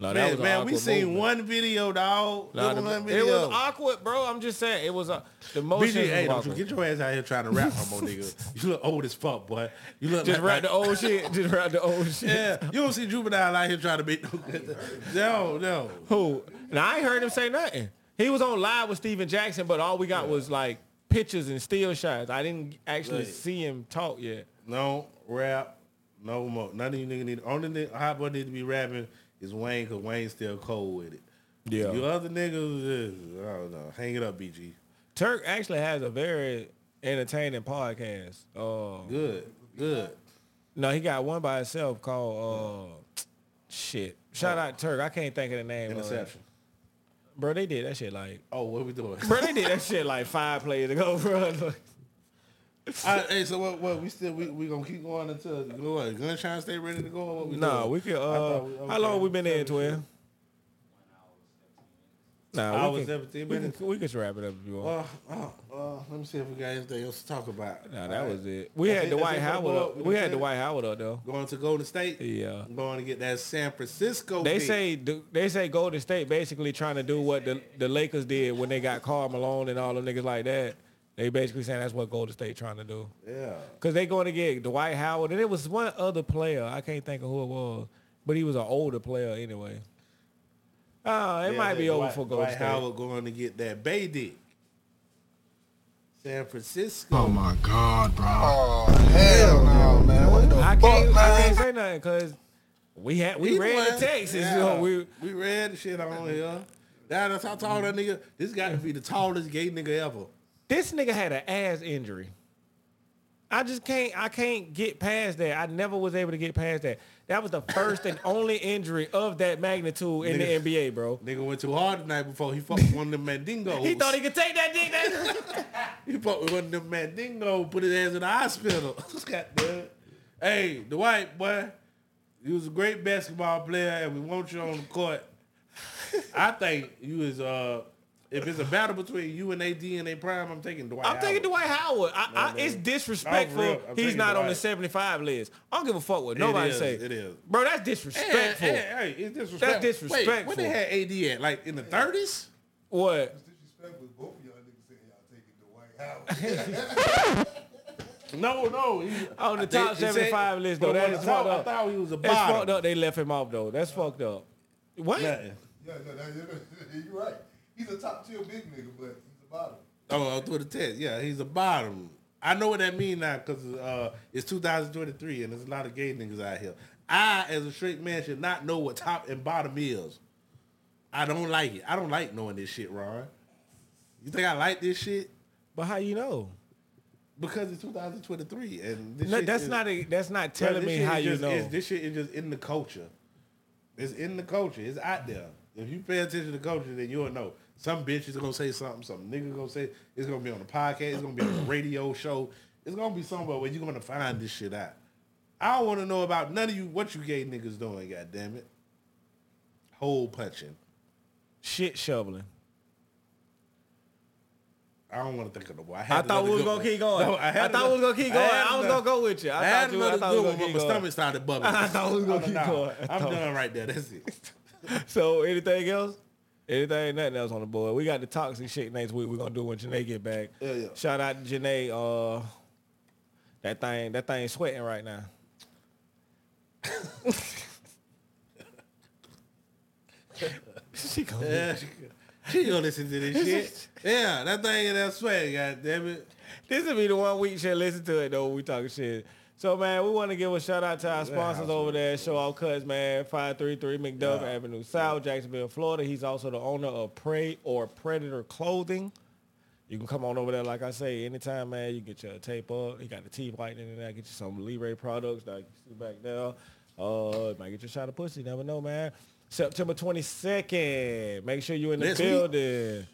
S4: No,
S2: man, man we seen
S4: movement.
S2: one video, dog. Look
S4: the-
S2: one
S4: it was awkward, bro. I'm just saying it was a, the most.
S2: BG, hey, don't you get your ass out here trying to rap no more, nigga. You look old as fuck, boy. You look
S4: Just
S2: like,
S4: rap the old shit. Just rap the old shit.
S2: Yeah, you don't see Juvenile out here trying to make no. No, no.
S4: Who? Now I ain't heard him say nothing. He was on live with Steven Jackson, but all we got was like pictures and still shots. I didn't actually see him talk yet.
S2: No rap, no more. None of you niggas need. Only nigga, hot boy need to be rapping is Wayne, cause Wayne's still cold with it.
S4: Yeah.
S2: You other niggas, is, I don't know. Hang it up, BG.
S4: Turk actually has a very entertaining podcast. Uh,
S2: Good, good.
S4: no, he got one by himself called uh, shit. Shout out Turk. I can't think of the name.
S2: Interception.
S4: Bro, they did that shit like.
S2: Oh, what we doing?
S4: Bro, they did that shit like five plays ago, bro.
S2: Right, hey, so what? What we still we, we gonna keep going until what? Gunshine stay ready to go? Or what we
S4: nah,
S2: doing?
S4: we.
S2: I
S4: Uh,
S2: we-
S4: How long we been in, twin? Nah, we can,
S2: 17
S4: we
S2: minutes.
S4: can, we can wrap it up if you want.
S2: Uh, uh, uh, let me see if we got anything else to talk about.
S4: nah, that
S2: right.
S4: was it. We had the White
S2: it for the
S4: Howard. Up.
S2: We
S4: had the Dwight Howard up though.
S2: Going to Golden State.
S4: Yeah.
S2: Going to get that San Francisco.
S4: They
S2: pick.
S4: say they say Golden State basically trying to do what the, the Lakers did when they got Karl Malone and all them niggas like that. They basically saying that's what Golden State trying to do.
S2: Yeah.
S4: Cause they going to get Dwight Howard and it was one other player. I can't think of who it was, but he was an older player anyway. Oh, it
S2: Yeah,
S4: might
S2: that
S4: be over for Golden State.
S2: Dwight
S4: State.
S2: Howard going to get that Bay Dick. San Francisco.
S8: Oh my God, bro.
S13: Oh, hell no, man. What the
S4: I
S13: fuck,
S4: can't, I can't say nothing because we had we
S2: Either
S4: read
S2: way,
S4: the text.
S2: yeah,
S4: So we
S2: we read the shit on here. That's how tall that nigga. This got to be the tallest gay nigga ever.
S4: This nigga had an ass injury. I just can't. I can't get past that. I never was able to get past that. That was the first and only injury of that magnitude in
S2: Nigga-
S4: the NBA, bro.
S2: Nigga went too hard tonight before he fucked with one of them mandingos.
S4: He thought he could take that dick. That
S2: He fucked one of them mandingos, put his ass in the hospital. Goddamn. Hey, the white boy, you was a great basketball player, and we want you on the court. I think you was uh, if it's a battle between you and AD in their prime, I'm taking Dwight.
S4: I'm taking
S2: Howard.
S4: Dwight Howard. I, I, it's disrespectful.
S2: for
S4: He's
S2: taking
S4: not on the 75 list. I don't give a fuck what nobody
S2: is,
S4: say.
S2: It is.
S4: Bro, that's
S2: Hey,
S4: disrespectful.
S2: hey, hey, it's disrespectful.
S4: That's disrespectful.
S2: Wait,
S4: disrespectful.
S2: what they had AD at? Like in the 30s?
S4: What?
S13: It's disrespectful. Both of y'all niggas saying y'all taking the White House.
S2: No, no. He,
S4: On the
S2: they-
S4: top
S2: it said-
S4: 75 list, though.
S2: but
S4: That
S2: when
S4: is
S2: the top-
S4: fucked up.
S2: I thought he was a
S4: That's fucked up. They left him off, though. That's fucked up. What?
S2: Nothing.
S13: yeah, no, no, you're, you're right. He's a top tier big nigga, but he's a bottom.
S2: Oh, through the test. Yeah, he's a bottom. I know what that means now because uh, it's 2023 and there's a lot of gay niggas out here. I, as a straight man, should not know what top and bottom is. I don't like it. I don't like knowing this shit, Ron. You think I like this shit?
S4: But how you know?
S2: Because it's 2023 and this
S4: No,
S2: shit
S4: that's
S2: is-
S4: not a, that's not telling me how you
S2: just-
S4: know.
S2: this shit is just in the culture. It's in the culture. It's out there. If you pay attention to culture, then you'll know. Some bitch is gonna say something. Some nigga gonna say it's gonna be on the podcast. It's gonna be on the radio show. It's gonna be somewhere where you're gonna find this shit out. I don't want to know about none of you what you gay niggas doing. God damn it. Hole punching.
S4: Shit shoveling.
S2: I don't want to think of the boy. I,
S4: I thought we was gonna keep going.
S2: No,
S4: I,
S2: had
S4: thought we was gonna keep going.
S2: had
S4: I was gonna go with you. I,
S2: I had
S4: thought you. I thought
S2: good one, but my stomach started bubbling.
S4: I thought we was gonna
S2: Oh,
S4: keep going. I
S2: I'm done right there. That's it.
S4: So anything else? Anything, nothing else on the board. We got the toxic shit next week. We're gonna do when Janae get back.
S2: Yeah, yeah.
S4: Shout out to Janae. Uh, that thing, that thing sweating right now. she gonna,
S2: Yeah, she, she gonna listen to this shit. Yeah, that thing in that sweat, god damn it.
S4: This will be the one week she'll listen to it though. when We talking shit. So man, we want to give a shout out to our sponsors over there. Show Off Cuts, man. Five three three McDuff Avenue South, Jacksonville, Florida. He's also the owner of Prey or Predator Clothing. You can come on over there, like I say, anytime, man. You get your tape up. He got the teeth whitening in there. Get you some Libre products, like you see back there. Uh, might get your shot of pussy. Never know, man. September 22nd. Make sure you're in the
S2: Next
S4: building.
S2: That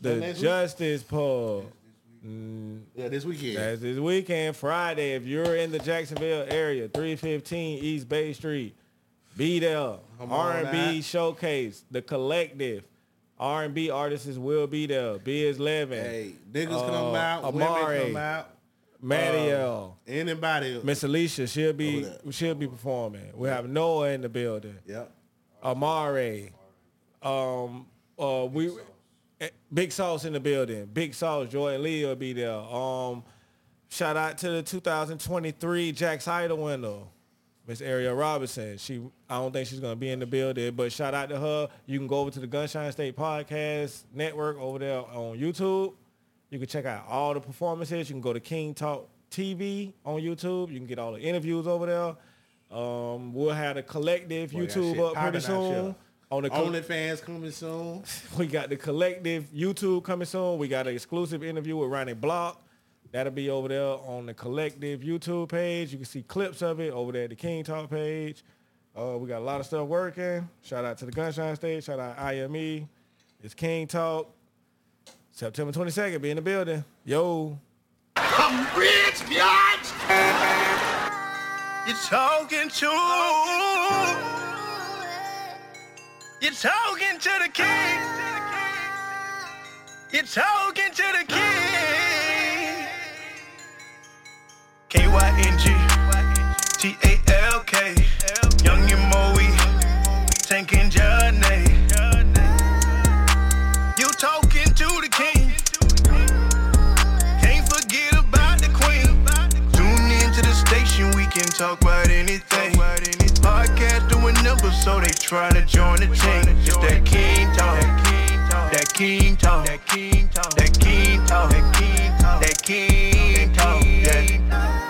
S4: The
S2: next week?
S4: Justice Pub. Mm,
S2: Yeah, this weekend.
S4: that's this weekend, Friday. If you're in the Jacksonville area, 315 East Bay Street, be there.
S2: Come
S4: R&B showcase, the collective. R&B artists will be there. Biz Levin.
S2: Hey, niggas come out, women come out.
S4: Mariel.
S2: Uh, anybody.
S4: Miss Alicia, she'll be she'll be performing. We have Noah in the building.
S2: Yep.
S4: Amare. Um, uh, we Big Sauce in the building. Big Sauce, Joy Lee will be there. Um, shout out to the 2023 Jax Idol winner, Miss Ariel Robinson. She, I don't think she's gonna be in the building, but shout out to her. You can go over to the Gunshine State Podcast Network over there on YouTube. You can check out all the performances. You can go to KyngTalk TV on YouTube. You can get all the interviews over there. Um, we'll have a collective
S2: Boy,
S4: YouTube up pretty soon.
S2: Here.
S4: On the col-
S2: OnlyFans coming soon.
S4: we got the collective YouTube coming soon. We got an exclusive interview with Ronnie Block. That'll be over there on the collective YouTube page. You can see clips of it over there at the KyngTalk page. Uh, we got a lot of stuff working. Shout out to the Gunshine State. Shout out IME. It's KyngTalk. September 22nd, be in the building. Yo.
S3: I'm rich, bitch. You're talking to. You're talking to the king. You're talking to the king. K Y N G T A L K. Young and Moe. Tanking Johnny. You talking to the king. Can't forget about the queen. Tune in to the station, we can talk about anything. Podcast doing numbers, so they try to join the team. It's that king talk. That king talk. That king talk. That king talk. That king talk. That king talk. Yeah.